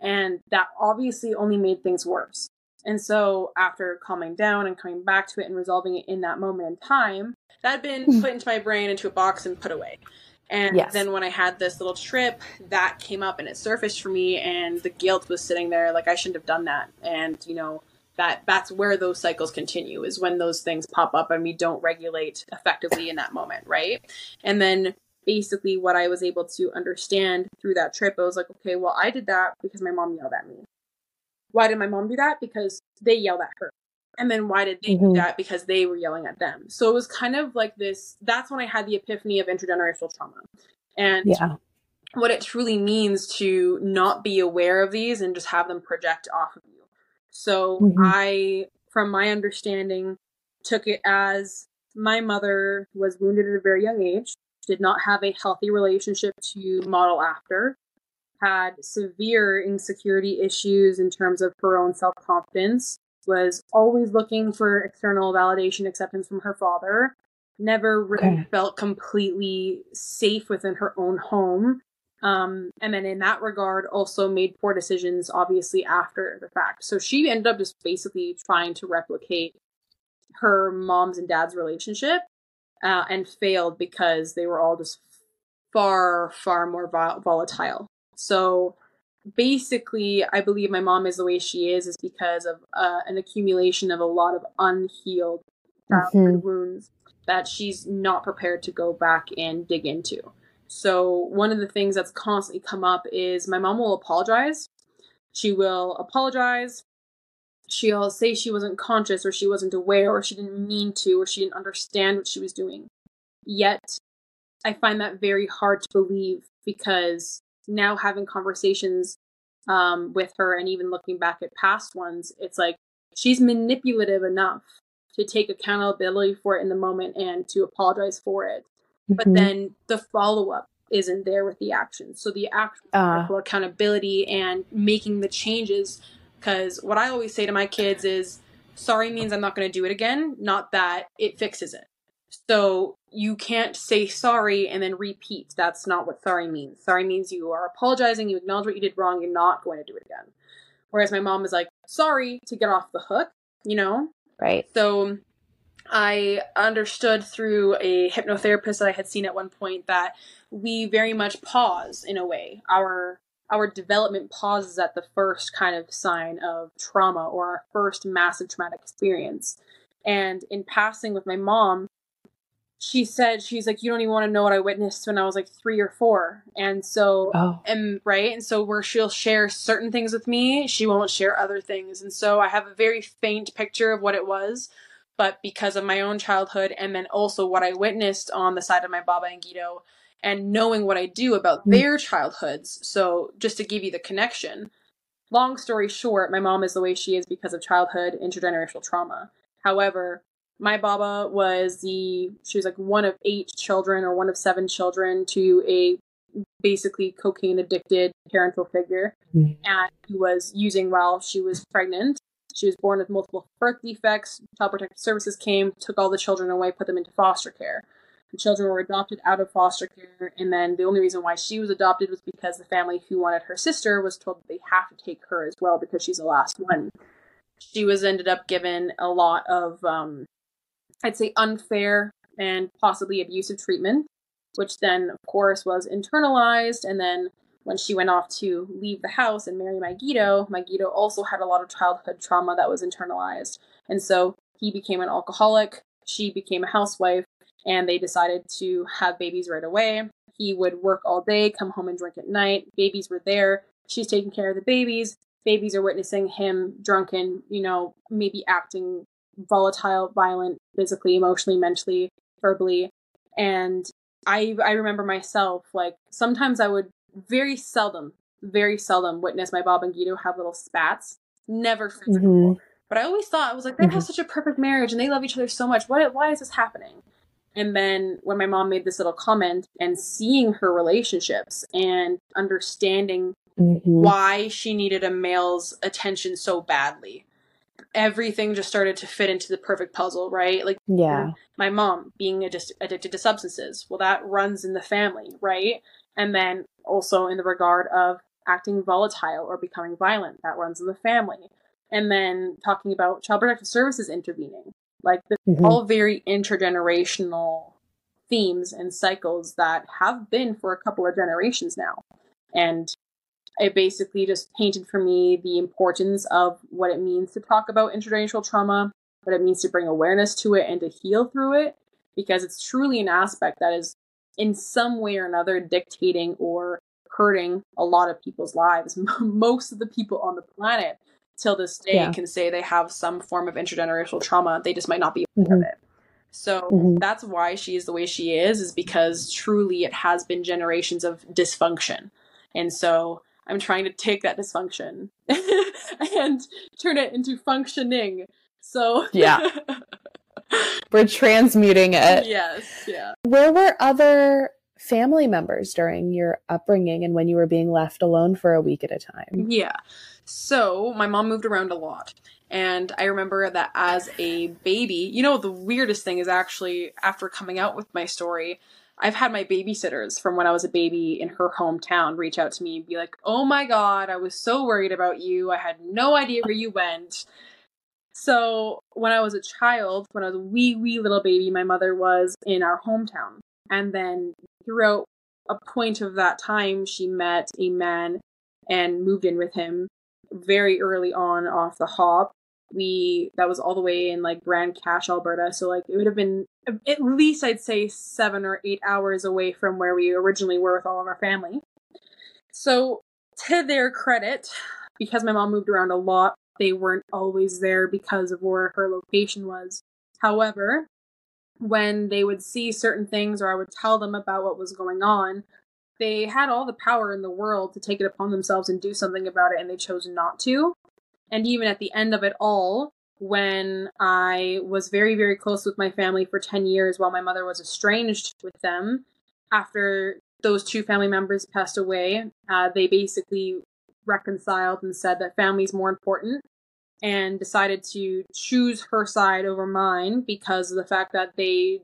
And that obviously only made things worse. And so after calming down and coming back to it and resolving it in that moment in time, that had been *laughs* put into my brain into a box and put away. And Yes. then when I had this little trip, that came up and it surfaced for me and the guilt was sitting there like I shouldn't have done that. And you know, that that's where those cycles continue is when those things pop up and we don't regulate effectively in that moment, right? And then basically what I was able to understand through that trip, I was like, okay, well, I did that because my mom yelled at me. Why did my mom do that? Because they yelled at her. And then why did they Mhm. do that? Because they were yelling at them. So it was kind of like this that's when I had the epiphany of intergenerational trauma. And Yeah. what it truly means to not be aware of these and just have them project off of you. So Mhm. I, from my understanding, took it as my mother was wounded at a very young age, did not have a healthy relationship to model after, had severe insecurity issues in terms of her own self confidence, was always looking for external validation, acceptance from her father, never really Okay. felt completely safe within her own home. Um, and then in that regard, also made poor decisions, obviously, after the fact. So she ended up just basically trying to replicate her mom's and dad's relationship uh, and failed because they were all just far, far more vol- volatile. So basically, I believe my mom is the way she is, is because of uh, an accumulation of a lot of unhealed childhood wounds that she's not prepared to go back and dig into. So one of the things that's constantly come up is my mom will apologize. She will apologize. She'll say she wasn't conscious or she wasn't aware or she didn't mean to or she didn't understand what she was doing. Yet I find that very hard to believe because now having conversations um, with her and even looking back at past ones, it's like she's manipulative enough to take accountability for it in the moment and to apologize for it. But Mhm. then the follow up isn't there with the action. So the actual Ah. actual accountability and making the changes. Because what I always say to my kids is, sorry means I'm not going to do it again, not that it fixes it. So you can't say sorry and then repeat. That's not what sorry means. Sorry means you are apologizing, you acknowledge what you did wrong, you're not going to do it again. Whereas my mom is like, sorry to get off the hook, you know? Right. So I understood through a hypnotherapist that I had seen at one point that we very much pause in a way. Our our development pauses at the first kind of sign of trauma or our first massive traumatic experience. And in passing with my mom, she said she's like, You don't even want to know what I witnessed when I was like three or four. And so Oh. and right and so where she'll share certain things with me she won't share other things and so i have a very faint picture of what it was but because of my own childhood and then also what i witnessed on the side of my baba and guido and knowing what i do about Mm. their childhoods so just to give you the connection long story short my mom is the way she is because of childhood intergenerational trauma however my baba was the she was like one of eight children or one of seven children to a basically cocaine addicted parental figure Mm. and who was using while she was pregnant. She was born with multiple birth defects. Child Protective Services came, took all the children away, put them into foster care. The children were adopted out of foster care, and then the only reason why she was adopted was because the family who wanted her sister was told that they have to take her as well because she's the last one. She was ended up given a lot of, um, I'd say, unfair and possibly abusive treatment which then, of course, was internalized. And then when she went off to leave the house and marry Magito, Magito also had a lot of childhood trauma that was internalized. And so he became an alcoholic, she became a housewife, and they decided to have babies right away. He would work all day, come home and drink at night. Babies were there. She's taking care of the babies. Babies are witnessing him drunken, you know, maybe acting volatile, violent, physically, emotionally, mentally, verbally. And I I remember myself like sometimes I would very seldom, very seldom witness my Bob and Guido have little spats. Never physical. Mhm. But I always thought I was like, they have such a perfect marriage and they love each other so much. What why is this happening? And then when my mom made this little comment and seeing her relationships and understanding Mhm. why she needed a male's attention so badly. Everything just started to fit into the perfect puzzle, right? Like Yeah. my mom being addis- addicted to substances. Well, that runs in the family, right? And then also in the regard of acting volatile or becoming violent, that runs in the family. And then talking about child protective services intervening, like the, Mhm. all very intergenerational themes and cycles that have been for a couple of generations now. And it basically just painted for me the importance of what it means to talk about intergenerational trauma, what it means to bring awareness to it and to heal through it, because it's truly an aspect that is in some way or another dictating or hurting a lot of people's lives. *laughs* Most of the people on the planet till this day Yeah. can say they have some form of intergenerational trauma. They just might not be aware of Mhm. it. So Mhm. that's why she is the way she is, is because truly it has been generations of dysfunction. And so I'm trying to take that dysfunction *laughs* and turn it into functioning. So Yeah. *laughs* We're transmuting it. yes, yeah. Where were other family members during your upbringing and when you were being left alone for a week at a time? Yeah. So my mom moved around a lot. And I remember that as a baby, you know, the weirdest thing is actually after coming out with my story, I've had my babysitters from when I was a baby in her hometown reach out to me and be like, oh my God, I was so worried about you. I had no idea where you went. So when I was a child, when I was a wee, wee little baby, my mother was in our hometown. And then throughout a point of that time, she met a man and moved in with him very early on off the hop. We that was all the way in like Grande Cache, Alberta. So like it would have been at least I'd say seven or eight hours away from where we originally were with all of our family. So to their credit, because my mom moved around a lot, they weren't always there because of where her location was. However, when they would see certain things or I would tell them about what was going on, they had all the power in the world to take it upon themselves and do something about it, and they chose not to. And even at the end of it all, when I was very, very close with my family for 10 years while my mother was estranged with them. After those two family members passed away, uh, they basically reconciled and said that family is more important and decided to choose her side over mine because of the fact that they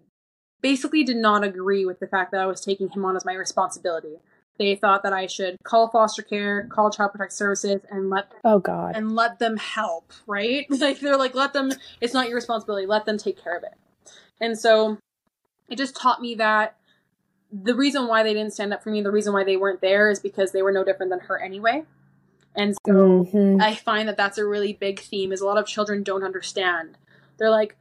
basically did not agree with the fact that I was taking him on as my responsibility. They thought that I should call foster care, call child protective services, and let oh god and let them help. Right? *laughs* Like they're like, let them. It's not your responsibility. Let them take care of it. And so, it just taught me that the reason why they didn't stand up for me, the reason why they weren't there, is because they were no different than her anyway. And so, mm-hmm. I find that that's a really big theme. Is a lot of children don't understand. They're like,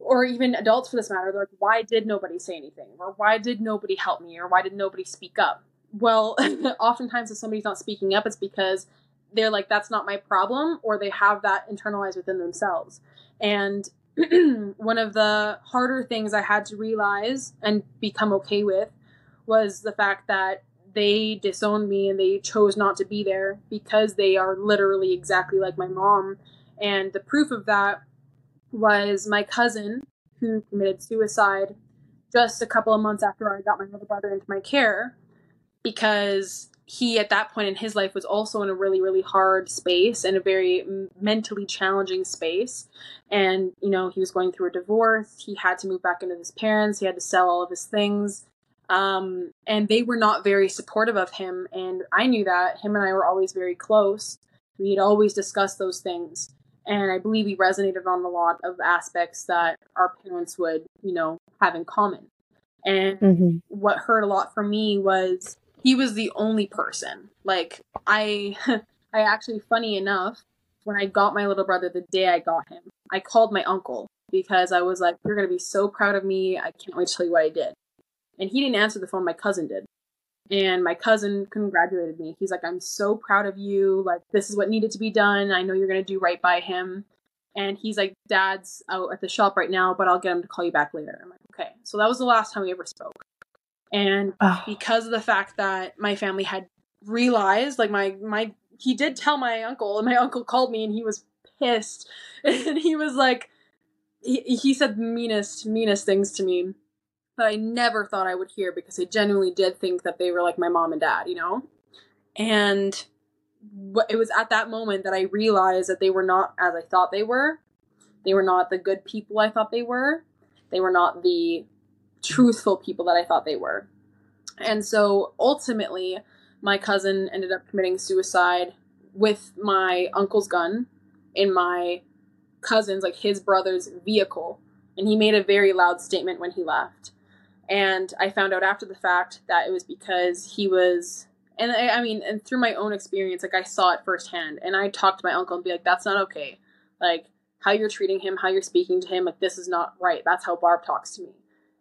or even adults for this matter, they're like, why did nobody say anything? Or why did nobody help me? Or why did nobody speak up? Well, *laughs* oftentimes if somebody's not speaking up, it's because they're like, that's not my problem, or they have that internalized within themselves. And *clears throat* one of the harder things I had to realize and become okay with was the fact that they disowned me and they chose not to be there because they are literally exactly like my mom. And the proof of that was my cousin who committed suicide just a couple of months after I got my little brother into my care because he at that point in his life was also in a really really hard space and a very mentally challenging space. And you know he was going through a divorce. He had to move back into his parents. He had to sell all of his things. Um, and they were not very supportive of him. And i knew that. Him and i were always very close. We had always discussed those things. And i believe we resonated on a lot of aspects that our parents would you know have in common. And mm-hmm. what hurt a lot for me was he was the only person. Like I *laughs* I actually funny enough, when I got my little brother the day I got him, I called my uncle because I was like, You're gonna be so proud of me, I can't wait to tell you what I did. And he didn't answer the phone, my cousin did. And my cousin congratulated me. He's like, I'm so proud of you. Like, this is what needed to be done. I know you're going to do right by him. And he's like, Dad's out at the shop right now, but I'll get him to call you back later. I'm like, okay. So that was the last time we ever spoke. And oh. because of the fact that my family had realized, like my my he did tell my uncle, and my uncle called me and he was pissed. *laughs* And he was like he, he said meanest, meanest things to me that I never thought I would hear because I genuinely did think that they were like my mom and dad, you know? And it was at that moment that I realized that they were not as I thought they were. They were not the good people I thought they were. They were not the truthful people that I thought they were. And so ultimately, my cousin ended up committing suicide with my uncle's gun in my cousin's, like his brother's vehicle. And he made a very loud statement when he left. And I found out after the fact that it was because he was, and I, I mean, and through my own experience, like I saw it firsthand. And I talked to my uncle and be like, that's not okay. Like, how you're treating him, how you're speaking to him, like, this is not right. That's how Barb talks to me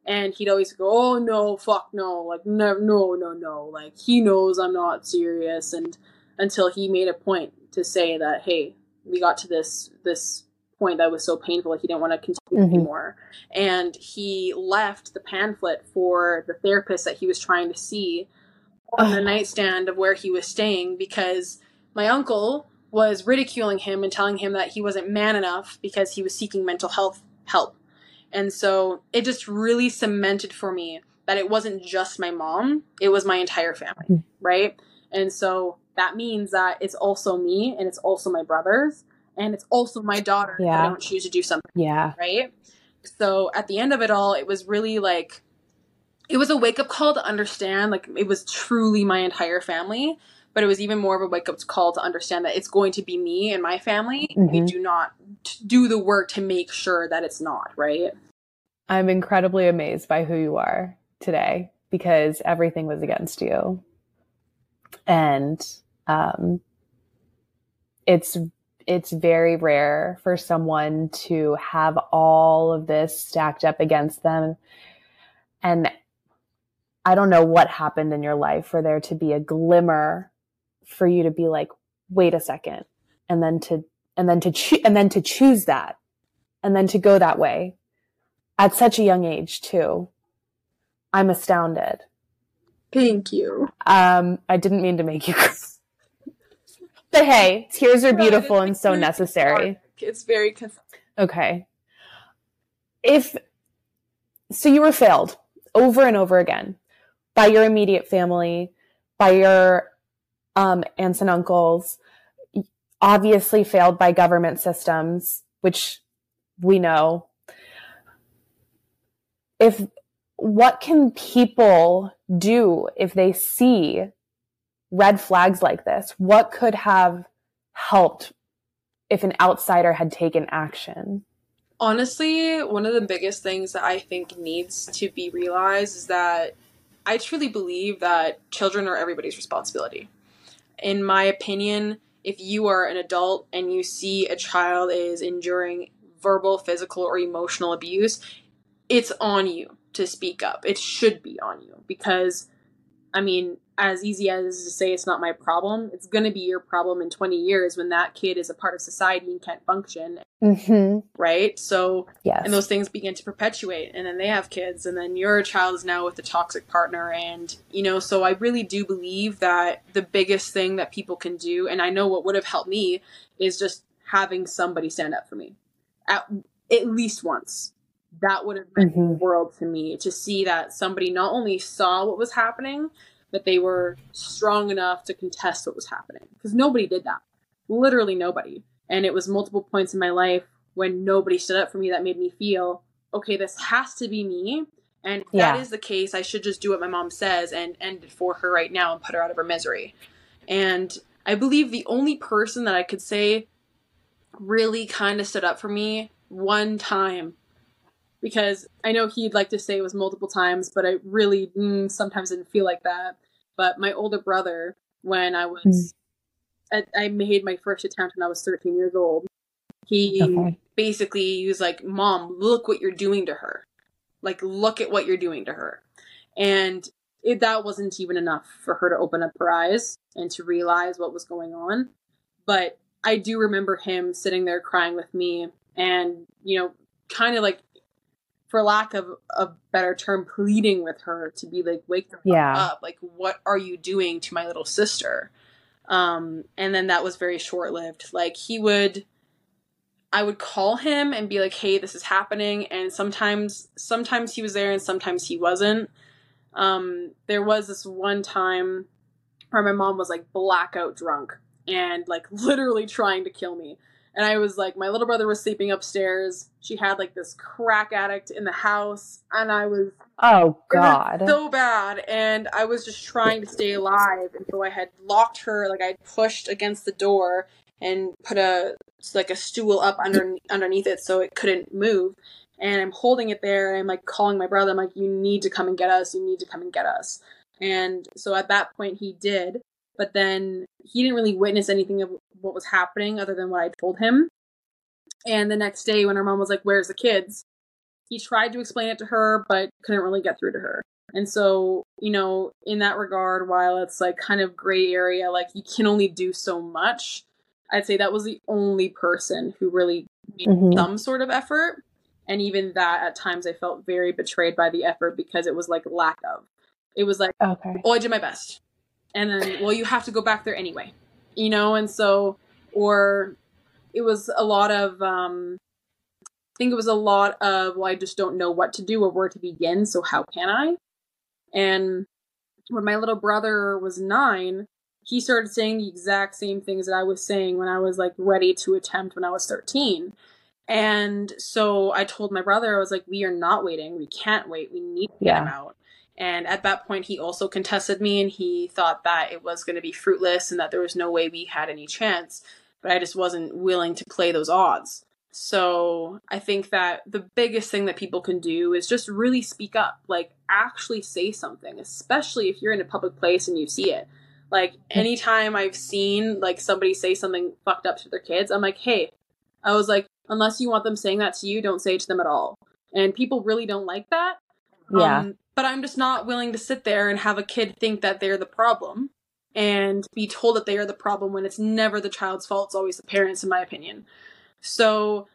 and he'd always go, "Oh no, fuck no, like no, no, no, no." Like he knows I'm not serious, and until he made a point to say that, "Hey, we got to this this point that was so painful, he didn't want to continue mm-hmm. anymore," and he left the pamphlet for the therapist that he was trying to see on the nightstand of where he was staying because my uncle was ridiculing him and telling him that he wasn't man enough because he was seeking mental health help and so it just really cemented for me that it wasn't just my mom, it was my entire family, mm. right? And so that means that it's also me and it's also my brothers and it's also my daughter yeah. I don't choose to do something. Yeah. Right. So at the end of it all, it was really like, it was a wake up call to understand, like, it was truly my entire family, but it was even more of a wake up call to understand that it's going to be me and my family. Mm-hmm. We do not do the work to make sure that it's not, right? I'm incredibly amazed by who you are today because everything was against you. And um, it's it's very rare for someone to have all of this stacked up against them. And I don't know what happened in your life for there to be a glimmer for you to be like, wait a second. And then to, and then to, cho- and then to choose that and then to go that way at such a young age too. I'm astounded. Thank you. Um, I didn't mean to make you *laughs* But hey, tears are beautiful and so necessary. It's very Okay. If so, you were failed over and over again by your immediate family, by your um, aunts and uncles, obviously failed by government systems, which we know. If what can people do if they see red flags like this? What could have helped if an outsider had taken action? Honestly, one of the biggest things that I think needs to be realized is that I truly believe that children are everybody's responsibility. In my opinion, if you are an adult and you see a child is enduring verbal, physical, or emotional abuse, it's on you to speak up. It should be on you because, I mean, as easy as to say it's not my problem, it's going to be your problem in 20 years when that kid is a part of society and can't function. Mm-hmm. Right? So, yes. and those things begin to perpetuate. And then they have kids, and then your child is now with a toxic partner. And, you know, so I really do believe that the biggest thing that people can do, and I know what would have helped me, is just having somebody stand up for me at, at least once that would have meant mm-hmm. the world to me to see that somebody not only saw what was happening, but they were strong enough to contest what was happening. Because nobody did that. Literally nobody. And it was multiple points in my life when nobody stood up for me that made me feel, okay, this has to be me. And if yeah. that is the case, I should just do what my mom says and end it for her right now and put her out of her misery. And I believe the only person that I could say really kind of stood up for me one time because I know he'd like to say it was multiple times, but I really mm, sometimes didn't feel like that. But my older brother, when I was, mm. I, I, made my first attempt when I was 13 years old. He okay. basically was like, "Mom, look what you're doing to her. Like, look at what you're doing to her." And it, that wasn't even enough for her to open up her eyes and to realize what was going on. But I do remember him sitting there crying with me and, you know, kind of like for lack of a better term, pleading with her to be like, wake her yeah. up. Like, what are you doing to my little sister? Um, and then that was very short lived. Like, he would, I would call him and be like, hey, this is happening. And sometimes, sometimes he was there and sometimes he wasn't. Um, there was this one time where my mom was like blackout drunk and like *laughs* literally trying to kill me and I was like, my little brother was sleeping upstairs. She had like this crack addict in the house, and I was oh god, so bad. And I was just trying to stay alive, and so I had locked her, like I pushed against the door and put a like a stool up under underneath it so it couldn't move. And I'm holding it there. And I'm like calling my brother. I'm like, you need to come and get us. You need to come and get us. And so at that point, he did but then he didn't really witness anything of what was happening other than what I told him. And the next day, when her mom was like, Where's the kids? He tried to explain it to her, but couldn't really get through to her. And so, you know, in that regard, while it's like kind of gray area, like you can only do so much, I'd say that was the only person who really made mm-hmm. some sort of effort. And even that, at times, I felt very betrayed by the effort because it was like lack of. It was like, okay. oh, I did my best and then well you have to go back there anyway you know and so or it was a lot of um i think it was a lot of well i just don't know what to do or where to begin so how can i? And when my little brother was nine he started saying the exact same things that i was saying when i was like ready to attempt when i was 13 and so i told my brother i was like we are not waiting. We can't wait. We need to get him out and at that point, he also contested me and he thought that it was going to be fruitless and that there was no way we had any chance. But I just wasn't willing to play those odds. So I think that the biggest thing that people can do is just really speak up, like actually say something, especially if you're in a public place and you see it. Like anytime I've seen like somebody say something fucked up to their kids, I'm like, hey, I was like, unless you want them saying that to you, don't say it to them at all. And people really don't like that. Yeah. Um, but I'm just not willing to sit there and have a kid think that they're the problem and be told that they are the problem when it's never the child's fault. It's always the parents, in my opinion. So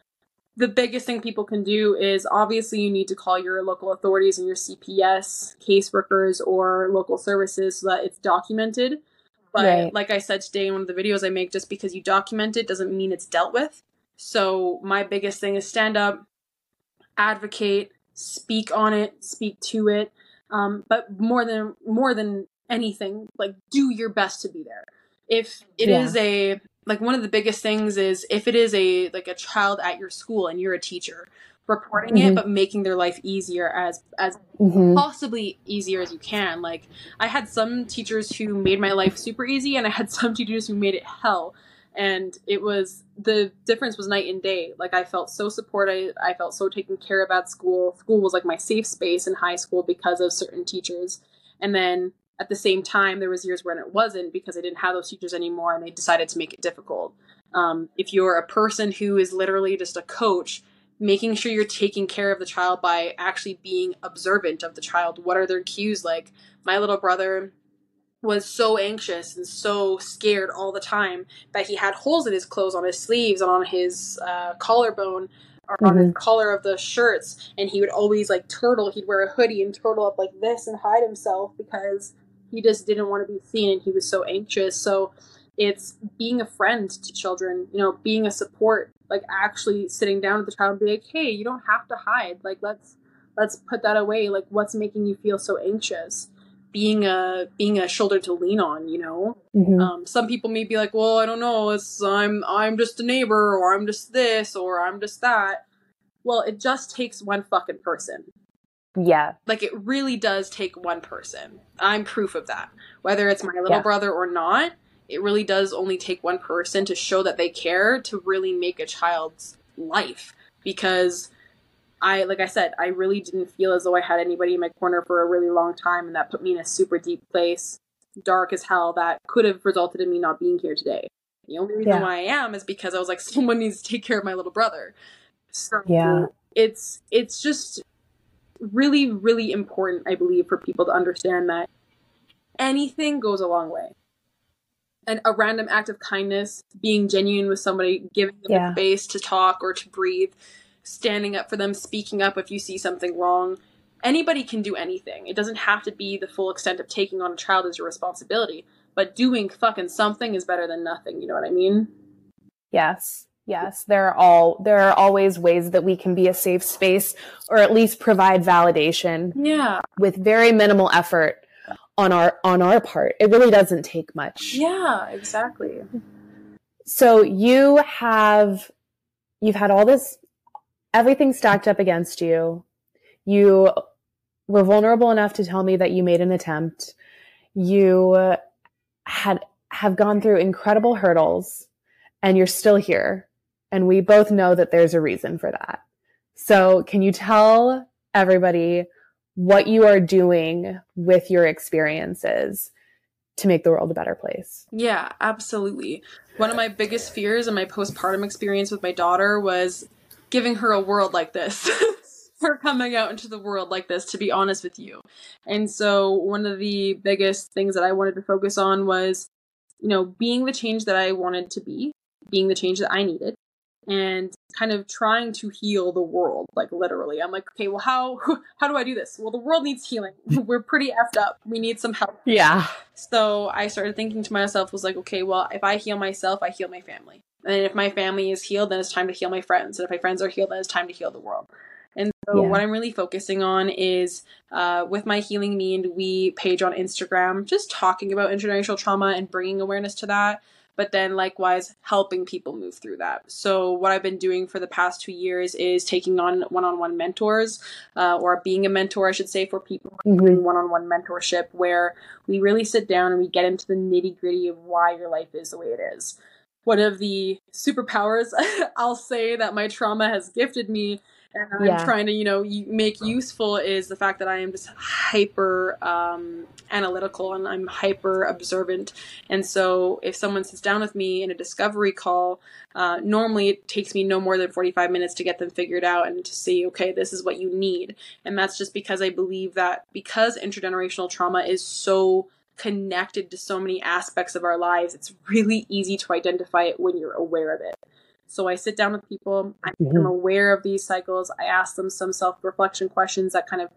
the biggest thing people can do is obviously you need to call your local authorities and your CPS, caseworkers, or local services so that it's documented. But right. like I said today in one of the videos I make, just because you document it doesn't mean it's dealt with. So my biggest thing is stand up, advocate, speak on it, speak to it. Um, but more than more than anything, like do your best to be there. If it Yeah. is a like one of the biggest things is if it is a like a child at your school and you're a teacher, reporting it Mhm. but making their life easier as as Mhm. possibly easier as you can. Like I had some teachers who made my life super easy and I had *laughs* some teachers who made it hell. And it was the difference was night and day. Like I felt so supported, I felt so taken care of at school. School was like my safe space in high school because of certain teachers. And then at the same time there was years when it wasn't because I didn't have those teachers anymore and they decided to make it difficult. Um, if you're a person who is literally just a coach, making sure you're taking care of the child by actually being observant of the child. What are their cues like? My little brother was so anxious and so scared all the time that he had holes in his clothes, on his sleeves, and on his uh, collarbone or on his collar of the shirts. And he would always like turtle. He'd wear a hoodie and turtle up like this and hide himself because he just didn't want to be seen and he was so anxious. So it's being a friend to children, you know, being a support, like actually sitting down with the child and be like, hey, you don't have to hide. Like let's let's put that away. Like what's making you feel so anxious? Being a being a shoulder to lean on, you know. Mhm. Um, some people may be like, well, I don't know, it's I'm I'm just a neighbor, or I'm just this, or I'm just that. Well, it just takes one fucking person. yeah. Like it really does take one person. I'm proof of that. Whether it's my little Yeah. brother or not, it really does only take one person to show that they care to really make a child's life. Because I, like I said, I really didn't feel as though I had anybody in my corner for a really long time, and that put me in a super deep place, dark as hell, that could have resulted in me not being here today. The only reason Yeah. why I am is because I was like, *laughs* someone needs to take care of my little brother. So Yeah. it's it's just really, really important, I believe, for people to understand that anything goes a long way. And a random act of kindness, being genuine with somebody, giving them Yeah. space to talk or to breathe, standing up for them, speaking up if you see something wrong. Anybody can do anything. It doesn't have to be the full extent of taking on a child as your responsibility, but doing fucking something is better than nothing. You know what I mean? Yes. Yes. There are all there are always ways that we can be a safe space or at least provide validation Yeah. with very minimal effort on our on our part. It really doesn't take much. Yeah, exactly. So you have you've had all this everything stacked up against you. You were vulnerable enough to tell me that you made an attempt. You had have gone through incredible hurdles and you're still here. And we both know that there's a reason for that. So can you tell everybody what you are doing with your experiences to make the world a better place? Yeah, absolutely. One of my biggest fears in my postpartum experience with my daughter was giving her a world like this. *laughs* her coming out into the world like this, to be honest with you. And so, one of the biggest things that I wanted to focus on was, you know, being the change that I wanted to be, being the change that I needed, and kind of trying to heal the world, like literally. I'm like, okay, well, how *laughs* how do I do this? Well, the world needs healing. *laughs* We're pretty effed up. We need some help. Yeah. So I started thinking to myself, was like, okay, well, if I heal myself, I heal my family. And if my family is healed, then it's time to heal my friends. And if my friends are healed, then it's time to heal the world. And so Yeah. what I'm really focusing on is uh, with my Healing Me and We page on Instagram, just talking about intergenerational trauma and bringing awareness to that. But then likewise, helping people move through that. So what I've been doing for the past two years is taking on one-on-one mentors, uh, or being a mentor, I should say, for people doing one-on-one mentorship, where we really sit down and we get into the nitty-gritty of why your life is the way it is. One of the superpowers *laughs* I'll say that my trauma has gifted me and I'm Yeah. trying to, you know, make useful is the fact that I am just hyper um, analytical and I'm hyper observant. And so if someone sits down with me in a discovery call, uh, normally it takes me no more than 45 minutes to get them figured out and to see, okay, this is what you need. And that's just because I believe that because intergenerational trauma is so connected to so many aspects of our lives, it's really easy to identify it when you're aware of it. So I sit down with people, I make them aware of these cycles, I ask them some self reflection questions that kind of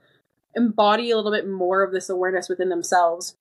embody a little bit more of this awareness within themselves.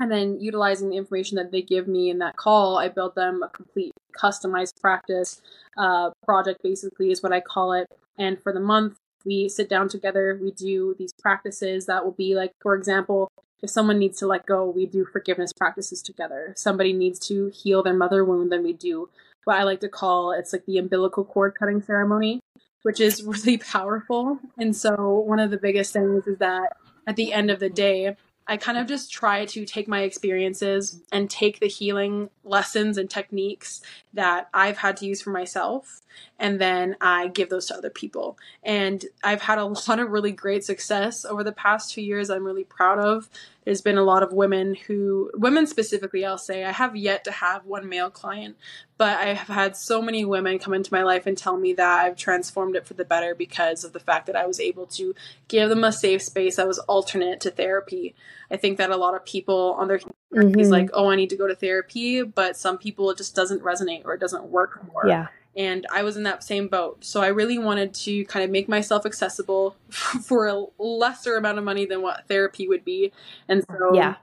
And then utilizing the information that they give me in that call, I build them a complete customized practice uh, project, basically, is what I call it. And for the month, we sit down together, we do these practices that will be like, for example, if someone needs to let go, we do forgiveness practices together. Somebody needs to heal their mother wound, then we do what I like to call it's like the umbilical cord cutting ceremony, which is *laughs* really powerful. And so one of the biggest things is that at the end of the day, I kind of just try to take my experiences and take the healing lessons and techniques that I've had to use for myself, and then I give those to other people. And I've had a *laughs* lot of really great success over the past two years, I'm really proud of. There's been a lot of women who, women specifically, I'll say, I have yet to have one male client, but I have had so many women come into my life and tell me that I've transformed it for the better because of the fact that I was able to give them a safe space that was alternate to therapy. I think that a lot of people on their mm-hmm. is like, oh, I need to go to therapy, but some people it just doesn't resonate or it doesn't work more. Yeah and I was in that same boat. So I really wanted to kind of make myself accessible *laughs* for a lesser amount of money than what therapy would be. And so yeah.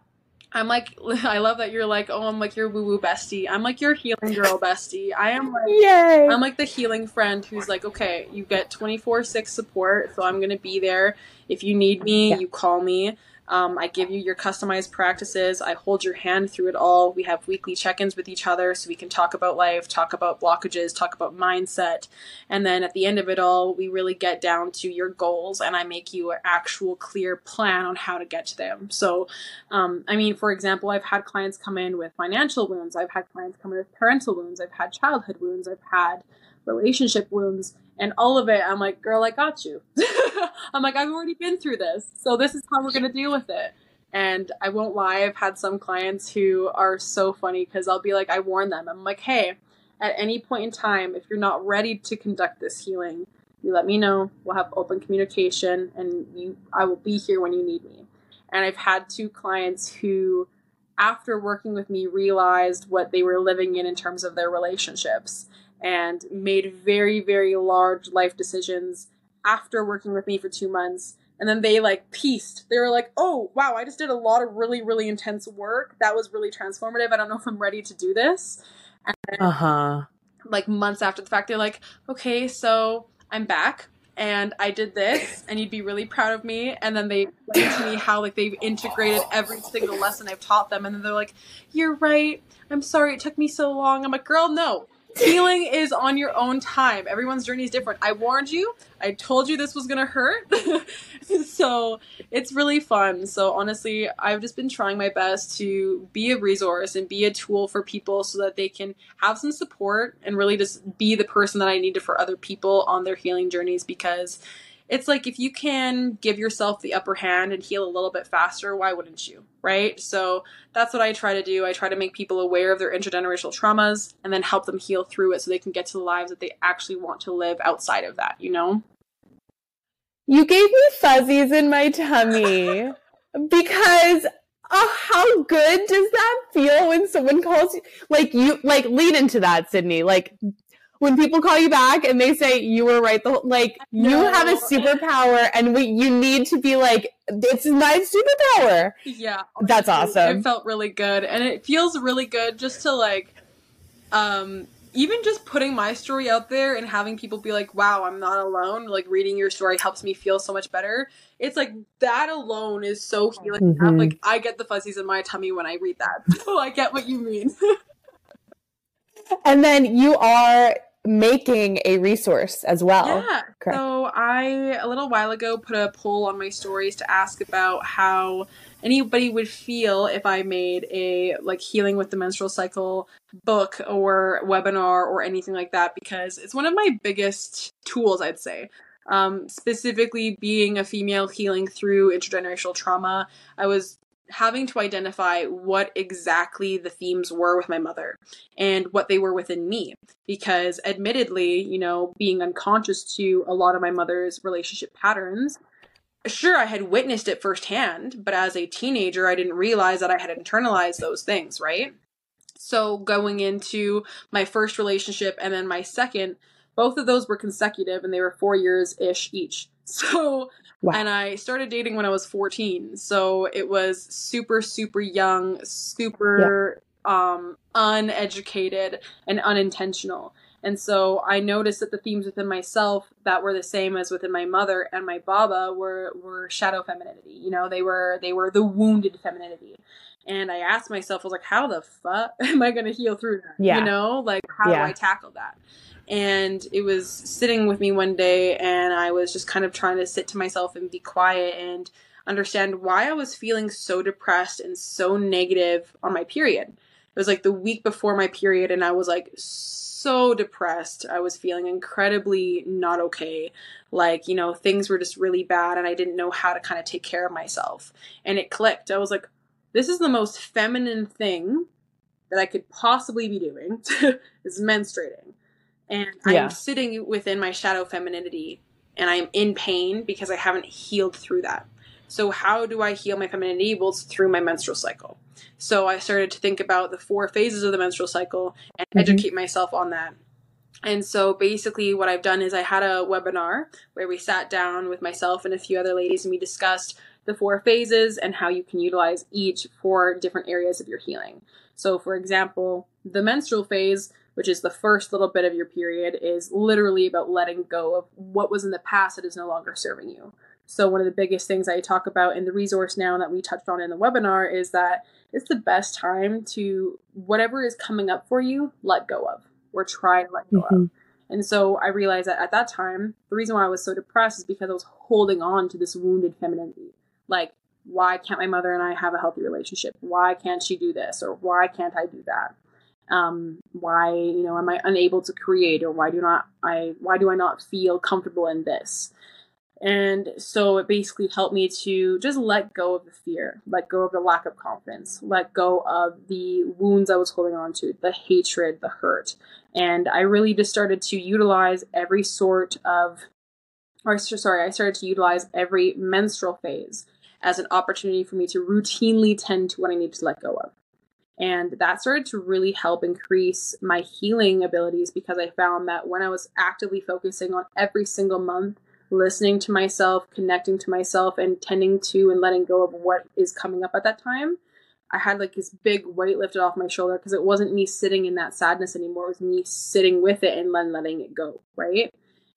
I'm like, *laughs* I love that you're like, oh, I'm like your woo woo bestie. I'm like your healing girl *laughs* bestie. I am like, Yay. I'm like the healing friend who's like, okay, you get 24 6 support. So I'm going to be there. If you need me, yeah. you call me. Um, I give you your customized practices. I hold your hand through it all. We have weekly check ins with each other so we can talk about life, talk about blockages, talk about mindset. And then at the end of it all, we really get down to your goals and I make you an actual clear plan on how to get to them. So, um, I mean, for example, I've had clients come in with financial wounds, I've had clients come in with parental wounds, I've had childhood wounds, I've had relationship wounds and all of it i'm like girl i got you. *laughs* I'm like i've already been through this so this is how we're going to deal with it. And i won't lie i've had some clients who are so funny because i'll be like i warn them. I'm like hey at any point in time if you're not ready to conduct this healing you let me know. We'll have open communication and you i will be here when you need me. And i've had two clients who after working with me realized what they were living in in terms of their relationships and made very, very large life decisions after working with me for two months. And then they like pieced. They were like, oh, wow, I just did a lot of really, really intense work. That was really transformative. I don't know if I'm ready to do this. Uh huh. Like months after the fact, they're like, okay, so I'm back and I did this, and you'd be really proud of me. And then they explained to me how like they've integrated every single lesson I've taught them, and then they're like, "You're right. I'm sorry it took me so long." I'm like, "Girl, no healing is on your own time. Everyone's journey is different. I warned you. I told you this was gonna hurt. *laughs* so it's really fun. So honestly, I've just been trying my best to be a resource and be a tool for people so that they can have some support and really just be the person that I needed for other people on their healing journeys because it's like if you can give yourself the upper hand and heal a little bit faster, why wouldn't you? Right? So that's what I try to do. I try to make people aware of their intergenerational traumas and then help them heal through it so they can get to the lives that they actually want to live outside of that, you know? You gave me fuzzies in my tummy *laughs* because oh, how good does that feel when someone calls you? Like you, like lean into that, Sydney. Like when people call you back and they say you were right the whole, like no. you have a superpower and we you need to be like it's my superpower. Yeah. That's awesome it felt really good and it feels really good just to like um even just putting my story out there and having people be like wow i'm not alone. Like reading your story helps me feel so much better. It's like that alone is so healing. Mm-hmm. like i get the fuzzies in my tummy when i read that. *laughs* So i get what you mean. *laughs* And then you are making a resource as well. Yeah. Correct. So I a little while ago put a poll on my stories to ask about how anybody would feel if I made a like healing with the menstrual cycle book or webinar or anything like that because it's one of my biggest tools I'd say. Um, specifically being a female healing through intergenerational trauma, I was having to identify what exactly the themes were with my mother and what they were within me. Because, admittedly, you know, being unconscious to a lot of my mother's relationship patterns, sure, I had witnessed it firsthand, but as a teenager, I didn't realize that I had internalized those things, right? So, going into my first relationship and then my second, both of those were consecutive and they were four years ish each. *laughs* So, wow. and I started dating when I was 14. So it was super, super young, super yeah. um, uneducated, and unintentional. And so I noticed that the themes within myself that were the same as within my mother and my baba were were shadow femininity. You know, they were they were the wounded femininity. And I asked myself, I was like, how the fuck *laughs* am I gonna heal through that? Yeah. You know, like how yeah. do I tackle that? And it was sitting with me one day and I was just kind of trying to sit to myself and be quiet and understand why I was feeling so depressed and so negative on my period. It was like the week before my period and I was like so depressed. I was feeling incredibly not okay. Like, you know, things were just really bad and I didn't know how to kind of take care of myself. And it clicked. I was like, this is the most feminine thing that I could possibly be doing *laughs* is menstruating. And yeah. I'm sitting within my shadow femininity and I'm in pain because I haven't healed through that. So, how do I heal my femininity? Well, it's through my menstrual cycle. So, I started to think about the four phases of the menstrual cycle and mm-hmm. educate myself on that. And so, basically, what I've done is I had a webinar where we sat down with myself and a few other ladies and we discussed the four phases and how you can utilize each for different areas of your healing. So, for example, the menstrual phase, which is the first little bit of your period, is literally about letting go of what was in the past that is no longer serving you. So, one of the biggest things I talk about in the resource now that we touched on in the webinar is that it's the best time to, whatever is coming up for you, let go of or try to let go mm-hmm. of. And so I realized that at that time, the reason why I was so depressed is because I was holding on to this wounded femininity. Like, why can't my mother and I have a healthy relationship? Why can't she do this? Or why can't I do that? Um, why, you know, am I unable to create? Or why do not I, why do I not feel comfortable in this? And so it basically helped me to just let go of the fear, let go of the lack of confidence, let go of the wounds I was holding on to, the hatred, the hurt. And I really just started to utilize every sort of, or sorry, I started to utilize every menstrual phase as an opportunity for me to routinely tend to what I need to let go of. And that started to really help increase my healing abilities because I found that when I was actively focusing on every single month listening to myself, connecting to myself, and tending to and letting go of what is coming up at that time, I had like this big weight lifted off my shoulder because it wasn't me sitting in that sadness anymore. It was me sitting with it and then letting it go, right?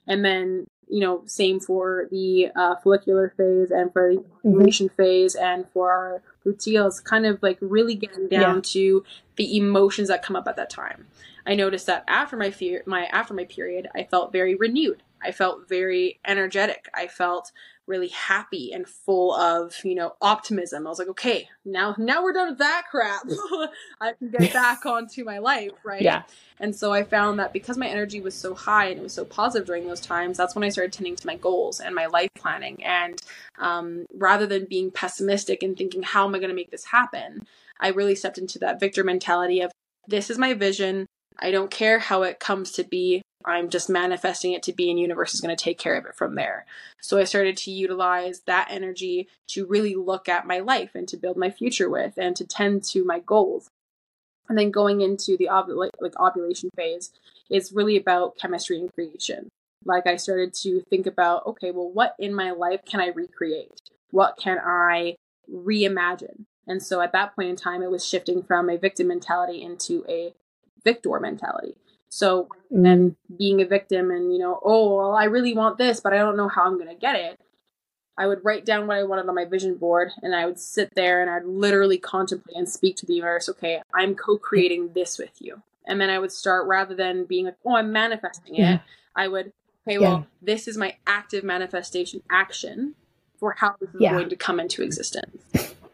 And then, you know, same for the uh, follicular phase and for the ovulation mm-hmm. phase and for our luteals, kind of like really getting down yeah. to the emotions that come up at that time. I noticed that after my fear, my after my period, I felt very renewed. I felt very energetic. I felt really happy and full of, you know, optimism. I was like, okay, now now we're done with that crap. *laughs* I can get back onto my life, right? Yeah. And so I found that because my energy was so high and it was so positive during those times, that's when I started tending to my goals and my life planning. And um, rather than being pessimistic and thinking, how am I going to make this happen? I really stepped into that victor mentality of this is my vision. I don't care how it comes to be. I'm just manifesting it to be, and universe is going to take care of it from there. So I started to utilize that energy to really look at my life and to build my future with, and to tend to my goals. And then going into the like ovulation phase is really about chemistry and creation. Like I started to think about, okay, well, what in my life can I recreate? What can I reimagine? And so at that point in time, it was shifting from a victim mentality into a victor mentality. So then being a victim and, you know, oh, well, I really want this, but I don't know how I'm going to get it. I would write down what I wanted on my vision board and I would sit there and I'd literally contemplate and speak to the universe, okay, I'm co creating this with you. And then I would start rather than being like, oh, I'm manifesting it. I would, okay, well, yeah. this is my active manifestation action for how this is yeah. going to come into existence.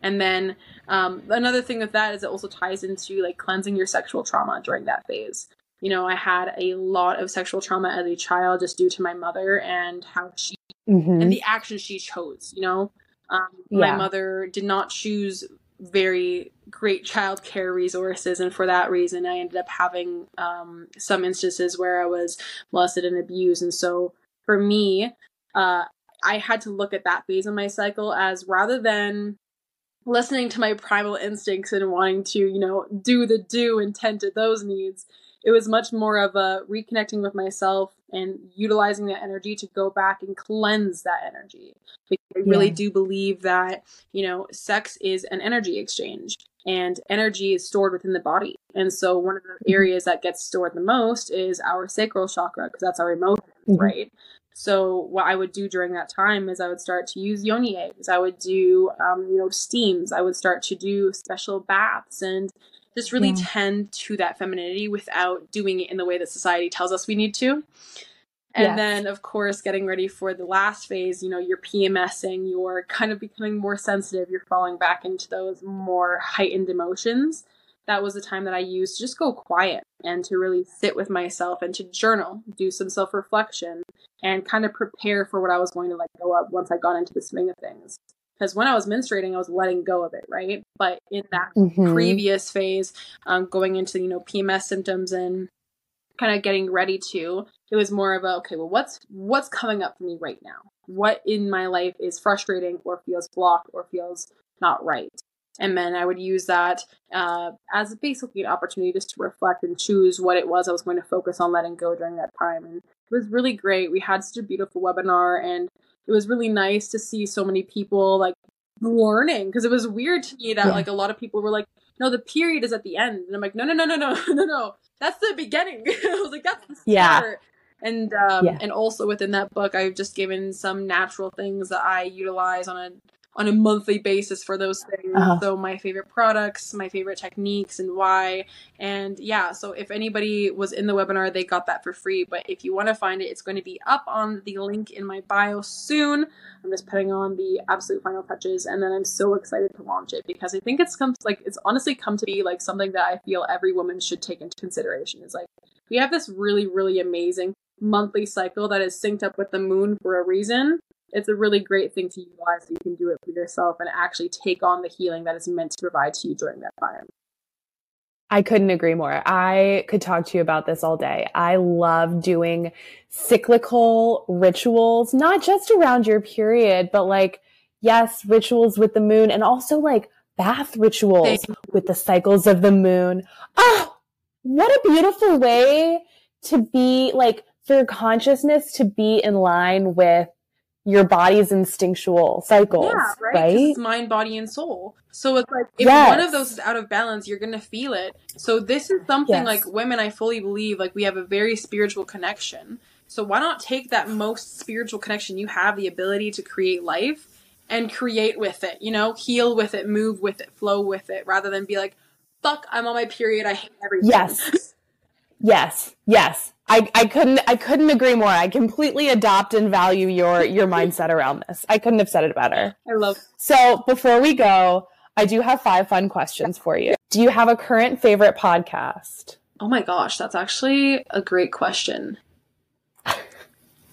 And then um, another thing with that is it also ties into like cleansing your sexual trauma during that phase. You know, I had a lot of sexual trauma as a child just due to my mother and how she mm-hmm. and the actions she chose. You know, um, yeah. my mother did not choose very great child care resources, and for that reason, I ended up having um, some instances where I was molested and abused. And so, for me, uh, I had to look at that phase of my cycle as rather than listening to my primal instincts and wanting to, you know, do the do and tend to those needs. It was much more of a reconnecting with myself, and utilizing that energy to go back and cleanse that energy. Because I really Yeah. do believe that, you know, sex is an energy exchange and energy is stored within the body. And so one of the Mhm. areas that gets stored the most is our sacral chakra because that's our emotions, Mhm. right? So what I would do during that time is I would start to use yoni eggs. I would do, um, you know, steams. I would start to do special baths and just really Yeah. tend to that femininity without doing it in the way that society tells us we need to. And Yes. then, of course, getting ready for the last phase, you know, you're PMSing, you're kind of becoming more sensitive, you're falling back into those more heightened emotions. That was the time that I used to just go quiet and to really sit with myself and to journal, do some self reflection, and kind of prepare for what I was going to let go of once I got into the swing of things. Because when I was menstruating, I was letting go of it, right? But in that Mhm. previous phase, um, going into you know PMS symptoms and kind of getting ready to, it was more of a okay, well, what's what's coming up for me right now? What in my life is frustrating or feels blocked or feels not right? And then I would use that uh, as basically an opportunity just to reflect and choose what it was I was going to focus on letting go during that time. And it was really great. We had such a beautiful webinar, and it was really nice to see so many people like learning because it was weird to me that Yeah. like a lot of people were like, no, the period is at the end, and I'm like, no, no, no, no, no, *laughs* no, no, that's the beginning. *laughs* I was like, that's the start. Yeah. And um, Yeah. and also within that book, I've just given some natural things that I utilize on a on a monthly basis for those things. Uh-huh. So my favorite products, my favorite techniques, and why. And yeah, so if anybody was in the webinar, they got that for free. But if you want to find it, it's going to be up on the link in my bio soon. I'm just putting on the absolute final touches, and then I'm so excited to launch it because I think it's come like it's honestly come to be like something that I feel every woman should take into consideration. Is like we have this really really amazing monthly cycle that is synced up with the moon for a reason. It's a really great thing to utilize so you can do it for yourself and actually take on the healing that is meant to provide to you during that time. I couldn't agree more. I could talk to you about this all day. I love doing cyclical rituals, not just around your period, but like, yes, rituals with the moon and also like bath rituals with the cycles of the moon. Oh, what a beautiful way to be like for your consciousness to be in line with your body's instinctual cycles, Yeah, right? right? It's mind, body, and soul. So it's like if Yes. one of those is out of balance, you're gonna feel it. So this is something Yes. like women. I fully believe like we have a very spiritual connection. So why not take that most spiritual connection you have, the ability to create life, and create with it? You know, heal with it, move with it, flow with it, rather than be like, "Fuck, I'm on my period. I hate everything." Yes. *laughs* Yes, yes. I, I couldn't I couldn't agree more. I completely adopt and value your your mindset around this. I couldn't have said it better. I love. So before we go, I do have five fun questions for you. Do you have a current favorite podcast? Oh my gosh, that's actually a great question.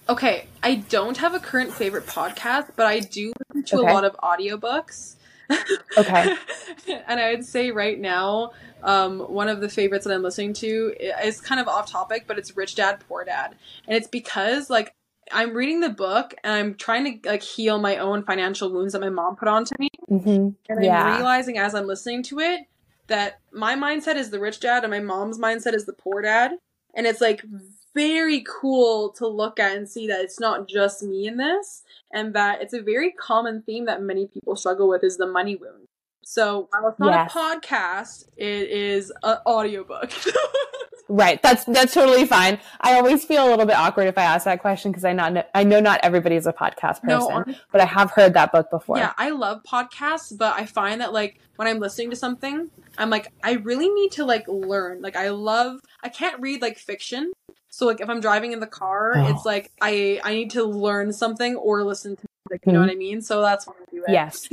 Okay, I don't have a current favorite podcast, but I do listen to Okay. a lot of audiobooks. Okay. *laughs* and I would say right now, um, one of the favorites that I'm listening to is kind of off topic, but it's Rich Dad Poor Dad, and it's because like I'm reading the book and I'm trying to like heal my own financial wounds that my mom put onto me, Mm-hmm. and I'm realizing as I'm listening to it that my mindset is the rich dad and my mom's mindset is the poor dad. And it's like very cool to look at and see that it's not just me in this and that it's a very common theme that many people struggle with is the money wound. So while it's not Yes. a podcast, it is an audiobook. *laughs* Right. That's that's totally fine. I always feel a little bit awkward if I ask that question because I not I know not everybody's a podcast person, No, but I have heard that book before. Yeah, I love podcasts, but I find that like when I'm listening to something, I'm like, I really need to like learn. Like I love I can't read like fiction. So like if I'm driving in the car, Oh. it's like I I need to learn something or listen to music, you know Mhm. what I mean? So that's why I do it. Yes.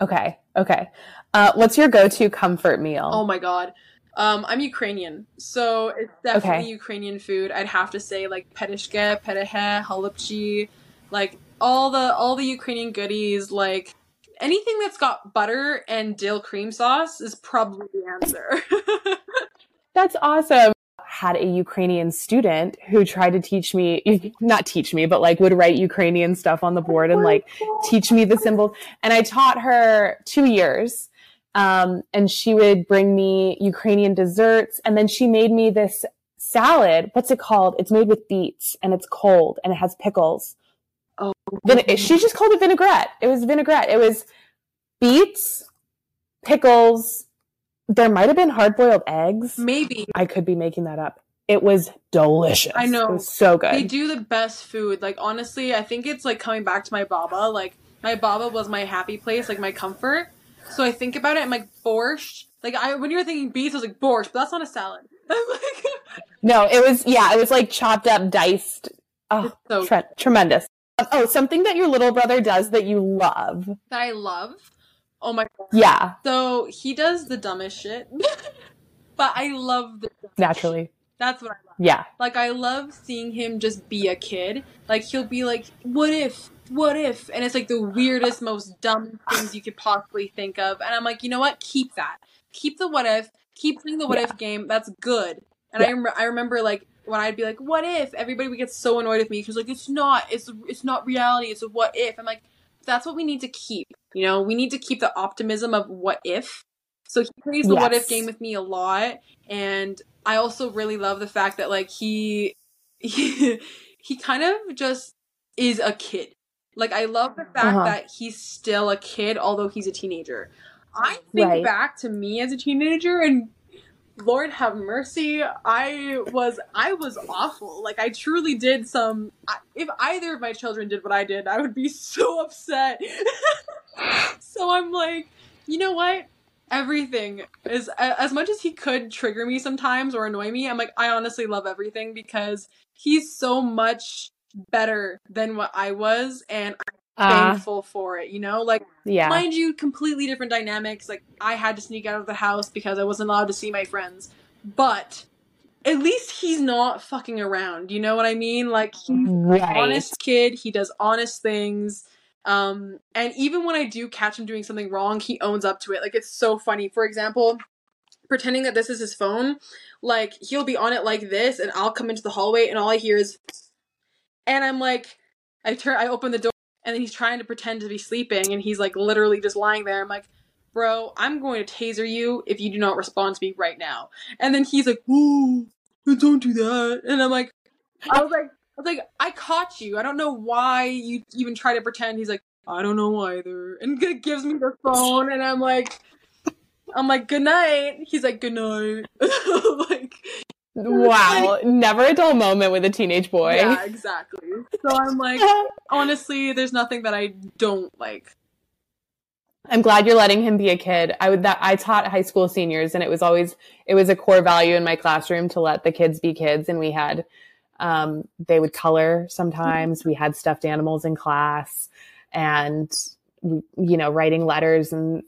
Okay. Okay. Uh, what's your go-to comfort meal? Oh my god. Um, I'm Ukrainian, so it's definitely Okay. Ukrainian food. I'd have to say like petishke, petehe, halupchi, like all the all the Ukrainian goodies. Like anything that's got butter and dill cream sauce is probably the answer. *laughs* That's awesome. Had a Ukrainian student who tried to teach me, *laughs* not teach me, but like would write Ukrainian stuff on the board and like teach me the symbols. And I taught her two years. Um, and she would bring me Ukrainian desserts. And then she made me this salad. What's it called? It's made with beets and it's cold and it has pickles. Oh. She just called it vinaigrette. It was vinaigrette. It was beets, pickles. There might have been hard boiled eggs. Maybe. I could be making that up. It was delicious. I know. It was so good. They do the best food. Like honestly, I think it's like coming back to my baba. Like my baba was my happy place, like my comfort. So I think about it. I'm like borscht. Like I when you were thinking beef, I was like borscht, but that's not a salad. *laughs* I'm like, *laughs* No, it was yeah, it was like chopped up, diced. Oh, so tre- tremendous. Oh, something that your little brother does that you love. that I love. Oh my god. Yeah, So he does the dumbest shit, *laughs* but I love the. naturally. shit. That's what I love. Yeah. Like I love seeing him just be a kid. Like he'll be like, "What if? What if?" And it's like the weirdest, most dumb things you could possibly think of. And I'm like, you know what? Keep that. Keep the what if. Keep playing the what Yeah. if game. That's good. And I rem- I remember like when I'd be like, "What if?" Everybody would get so annoyed with me because like it's not. It's it's not reality. It's a what if. I'm like, that's what we need to keep. You know, we need to keep the optimism of what if. So he plays the what if game with me a lot, and I also really love the fact that like he *laughs* he, he kind of just is a kid. Like I love the fact Uh-huh. that he's still a kid although he's a teenager. I think Right. back to me as a teenager and Lord have mercy, I was I was awful. Like I truly did some if either of my children did what I did, I would be so upset. *laughs* so I'm like, you know what? Everything is as much as he could trigger me sometimes or annoy me. I'm like, I honestly love everything because he's so much better than what I was, and Uh, thankful for it. You know, like yeah. mind you, completely different dynamics. Like I had to sneak out of the house because I wasn't allowed to see my friends, but at least he's not fucking around. You know what I mean? Like he's right. honest kid. He does honest things. Um, and even when I do catch him doing something wrong, he owns up to it. Like it's so funny. For example, pretending that this is his phone, like he'll be on it like this, and I'll come into the hallway, and all I hear is, and I'm like, I turn, I open the door, and then he's trying to pretend to be sleeping, and he's like literally just lying there. I'm like. Bro, I'm going to taser you if you do not respond to me right now. And then he's like, "Ooh, don't do that." And I'm like, I was like, I was like, I caught you. I don't know why you even try to pretend. He's like, I don't know either, and gives me the phone, and I'm like, I'm like, good night. He's like, good night. *laughs* like, Wow. Never a dull moment with a teenage boy. yeah, exactly. So I'm like, *laughs* honestly, there's nothing that I don't like. I'm glad you're letting him be a kid. I would that I taught high school seniors and it was always it was a core value in my classroom to let the kids be kids and we had um they would color sometimes. We had stuffed animals in class and you know, writing letters and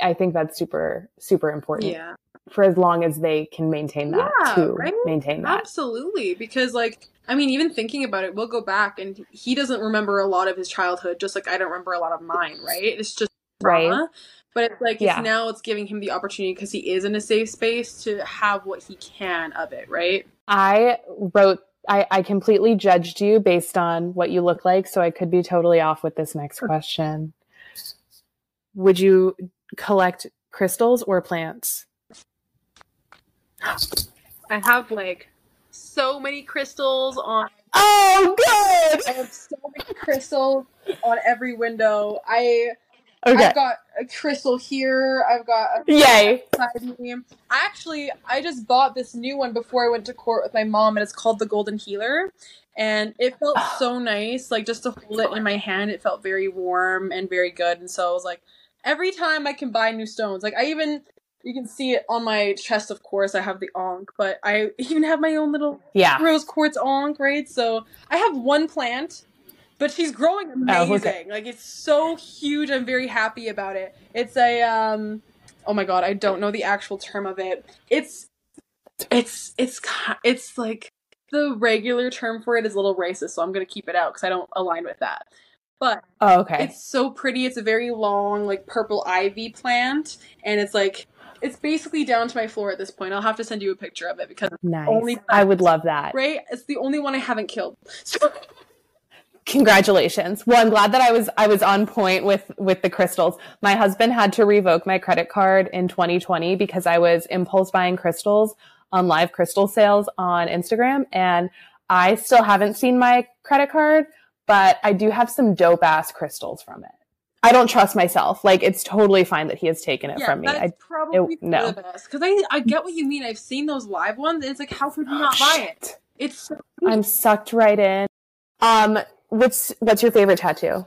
I think that's super super important Yeah, for as long as they can maintain that Yeah, to right? maintain that. absolutely. Because like, I mean, even thinking about it, we'll go back, and he doesn't remember a lot of his childhood, just like I don't remember a lot of mine. Right? It's just Right. trauma. But it's like Yeah. it's now it's giving him the opportunity because he is in a safe space to have what he can of it, right? I wrote I, I completely judged you based on what you look like, so I could be totally off with this next question. Would you collect crystals or plants? I have like so many crystals on Oh, good. I have so many crystals on every window. I Okay. I've got a crystal here. I've got a Yay. I actually I just bought this new one before I went to court with my mom, and it's called the Golden Healer. And it felt *gasps* so nice, like just to hold it in my hand. It felt very warm and very good. And so I was like, every time I can buy new stones, like I even you can see it on my chest. Of course, I have the ankh, but I *laughs* even have my own little Yeah. rose quartz ankh, right? So I have one plant, but she's growing amazing. Oh, okay. Like it's so huge. I'm very happy about it. It's a um oh my god, I don't know the actual term of it. It's it's it's it's like the regular term for it is a little racist, so I'm gonna keep it out because I don't align with that. But Oh, okay. it's so pretty. It's a very long, like purple ivy plant, and it's like it's basically down to my floor at this point. I'll have to send you a picture of it because nice. only I would love that. right, it's the only one I haven't killed. So Congratulations. Well, I'm glad that I was I was on point with with the crystals. My husband had to revoke my credit card in 2020 because I was impulse buying crystals on live crystal sales on Instagram. And I still haven't seen my credit card, but I do have some dope ass crystals from it. I don't trust myself. Like it's totally fine that he has taken it Yeah, from me. that's I, probably it- no. the best. Because I, I get what you mean. I've seen those live ones, and it's like, how could you not buy it? It's so I'm sucked right in. Um, what's what's your favorite tattoo?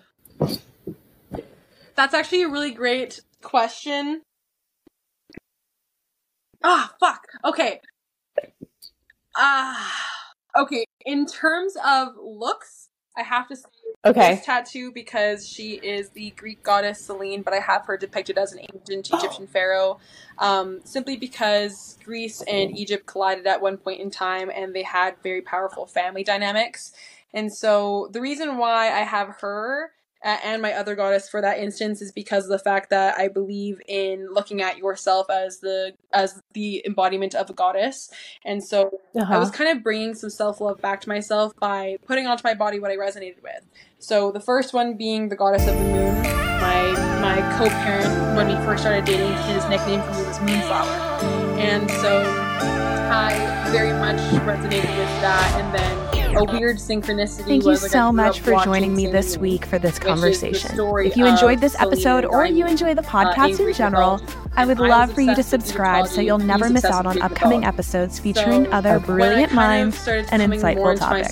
That's actually a really great question. Ah, fuck. Okay. Ah, okay. In terms of looks, I have to say Okay. this tattoo because she is the Greek goddess Selene, but I have her depicted as an ancient Egyptian *gasps* pharaoh. Um, simply because Greece and Egypt collided at one point in time, and they had very powerful family dynamics. And so the reason why I have her and my other goddess for that instance is because of the fact that I believe in looking at yourself as the as the embodiment of a goddess. And so I Uh-huh. was kind of bringing some self love back to myself by putting onto my body what I resonated with. So the first one being the goddess of the moon. My my co-parent when we first started dating, his nickname for me was Moonflower, and so I very much resonated with that. And then a weird synchronicity. Thank you so much for joining me this week for this which is the conversation. If you enjoyed this episode or you enjoy the uh, podcast in general. I would love for you to subscribe so you'll never miss out on upcoming episodes featuring So, other brilliant minds and insightful topics.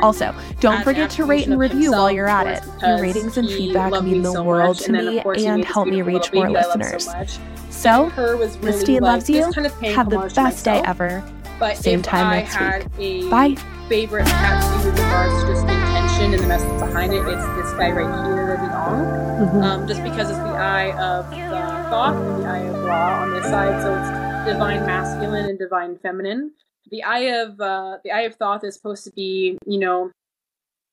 Also, don't forget to rate and review while you're at it. Your ratings and feedback mean the so world to me of course, he and help me reach more baby I love listeners. So, much. So, her was really Misty loves you. kind of have the best day ever. But Same time I next week. Bye. Favorite tattoo with regards to just the intention and the message behind it, it's this guy right here, the Ankh. Mhm. Um, just because it's the eye of the Thoth and the eye of Ra on this side, so it's divine masculine and divine feminine. The eye of uh, the eye of Thoth is supposed to be, you know,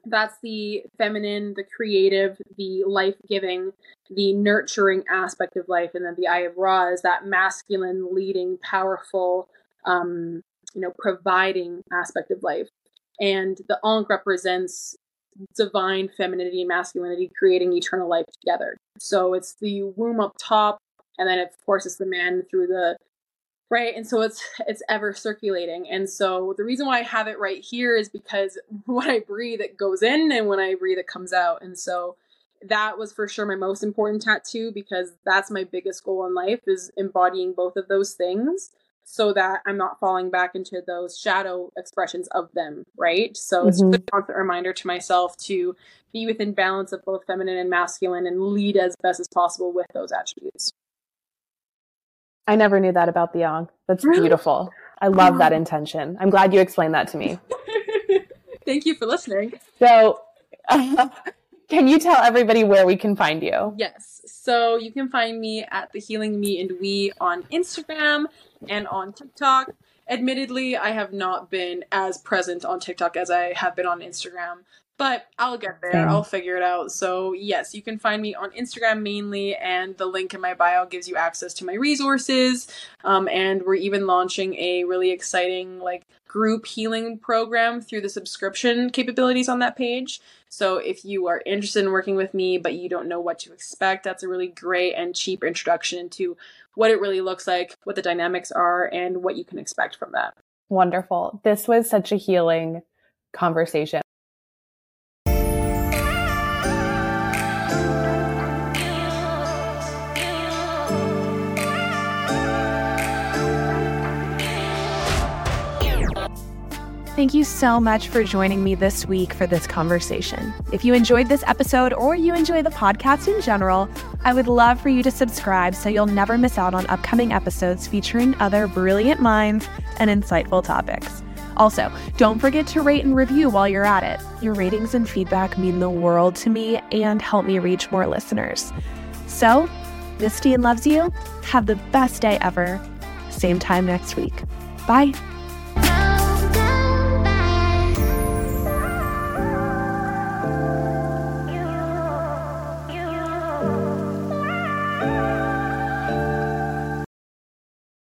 that's the feminine, the creative, the life giving, the nurturing aspect of life, and then the eye of Ra is that masculine, leading, powerful, um, you know, providing aspect of life. And the Ankh represents divine femininity and masculinity creating eternal life together. So it's the womb up top, and then of course it's the man through the right? And so it's it's ever circulating. And so the reason why i have it right here is because *laughs* when i breathe it goes in and when i breathe it comes out. And so that was for sure my most important tattoo because that's my biggest goal in life is embodying both of those things so that i'm not falling back into those shadow expressions of them right so it's just a constant reminder to myself to be within balance of both feminine and masculine and lead as best as possible with those attributes I never knew that about the Yang. That's Really? beautiful. I love that *laughs* intention. I'm glad you explained that to me. *laughs* thank you for listening So, *laughs* can you tell everybody where we can find you? Yes. So you can find me at the Healing Me and We on Instagram and on TikTok. Admittedly, I have not been as present on TikTok as I have been on Instagram, but I'll get there. Same. I'll figure it out. So, yes, you can find me on Instagram mainly, and the link in my bio gives you access to my resources. Um, and we're even launching a really exciting, like, group healing program through the subscription capabilities on that page. So if you are interested in working with me but you don't know what to expect, that's a really great and cheap introduction into what it really looks like, what the dynamics are, and what you can expect from that. Wonderful. This was such a healing conversation. Thank you so much for joining me this week for this conversation. If you enjoyed this episode or you enjoy the podcast in general, I would love for you to subscribe so you'll never miss out on upcoming episodes featuring other brilliant minds and insightful topics. Also, don't forget to rate and review while you're at it. Your ratings and feedback mean the world to me and help me reach more listeners. So, Misty and loves you. Have the best day ever. Same time next week. Bye.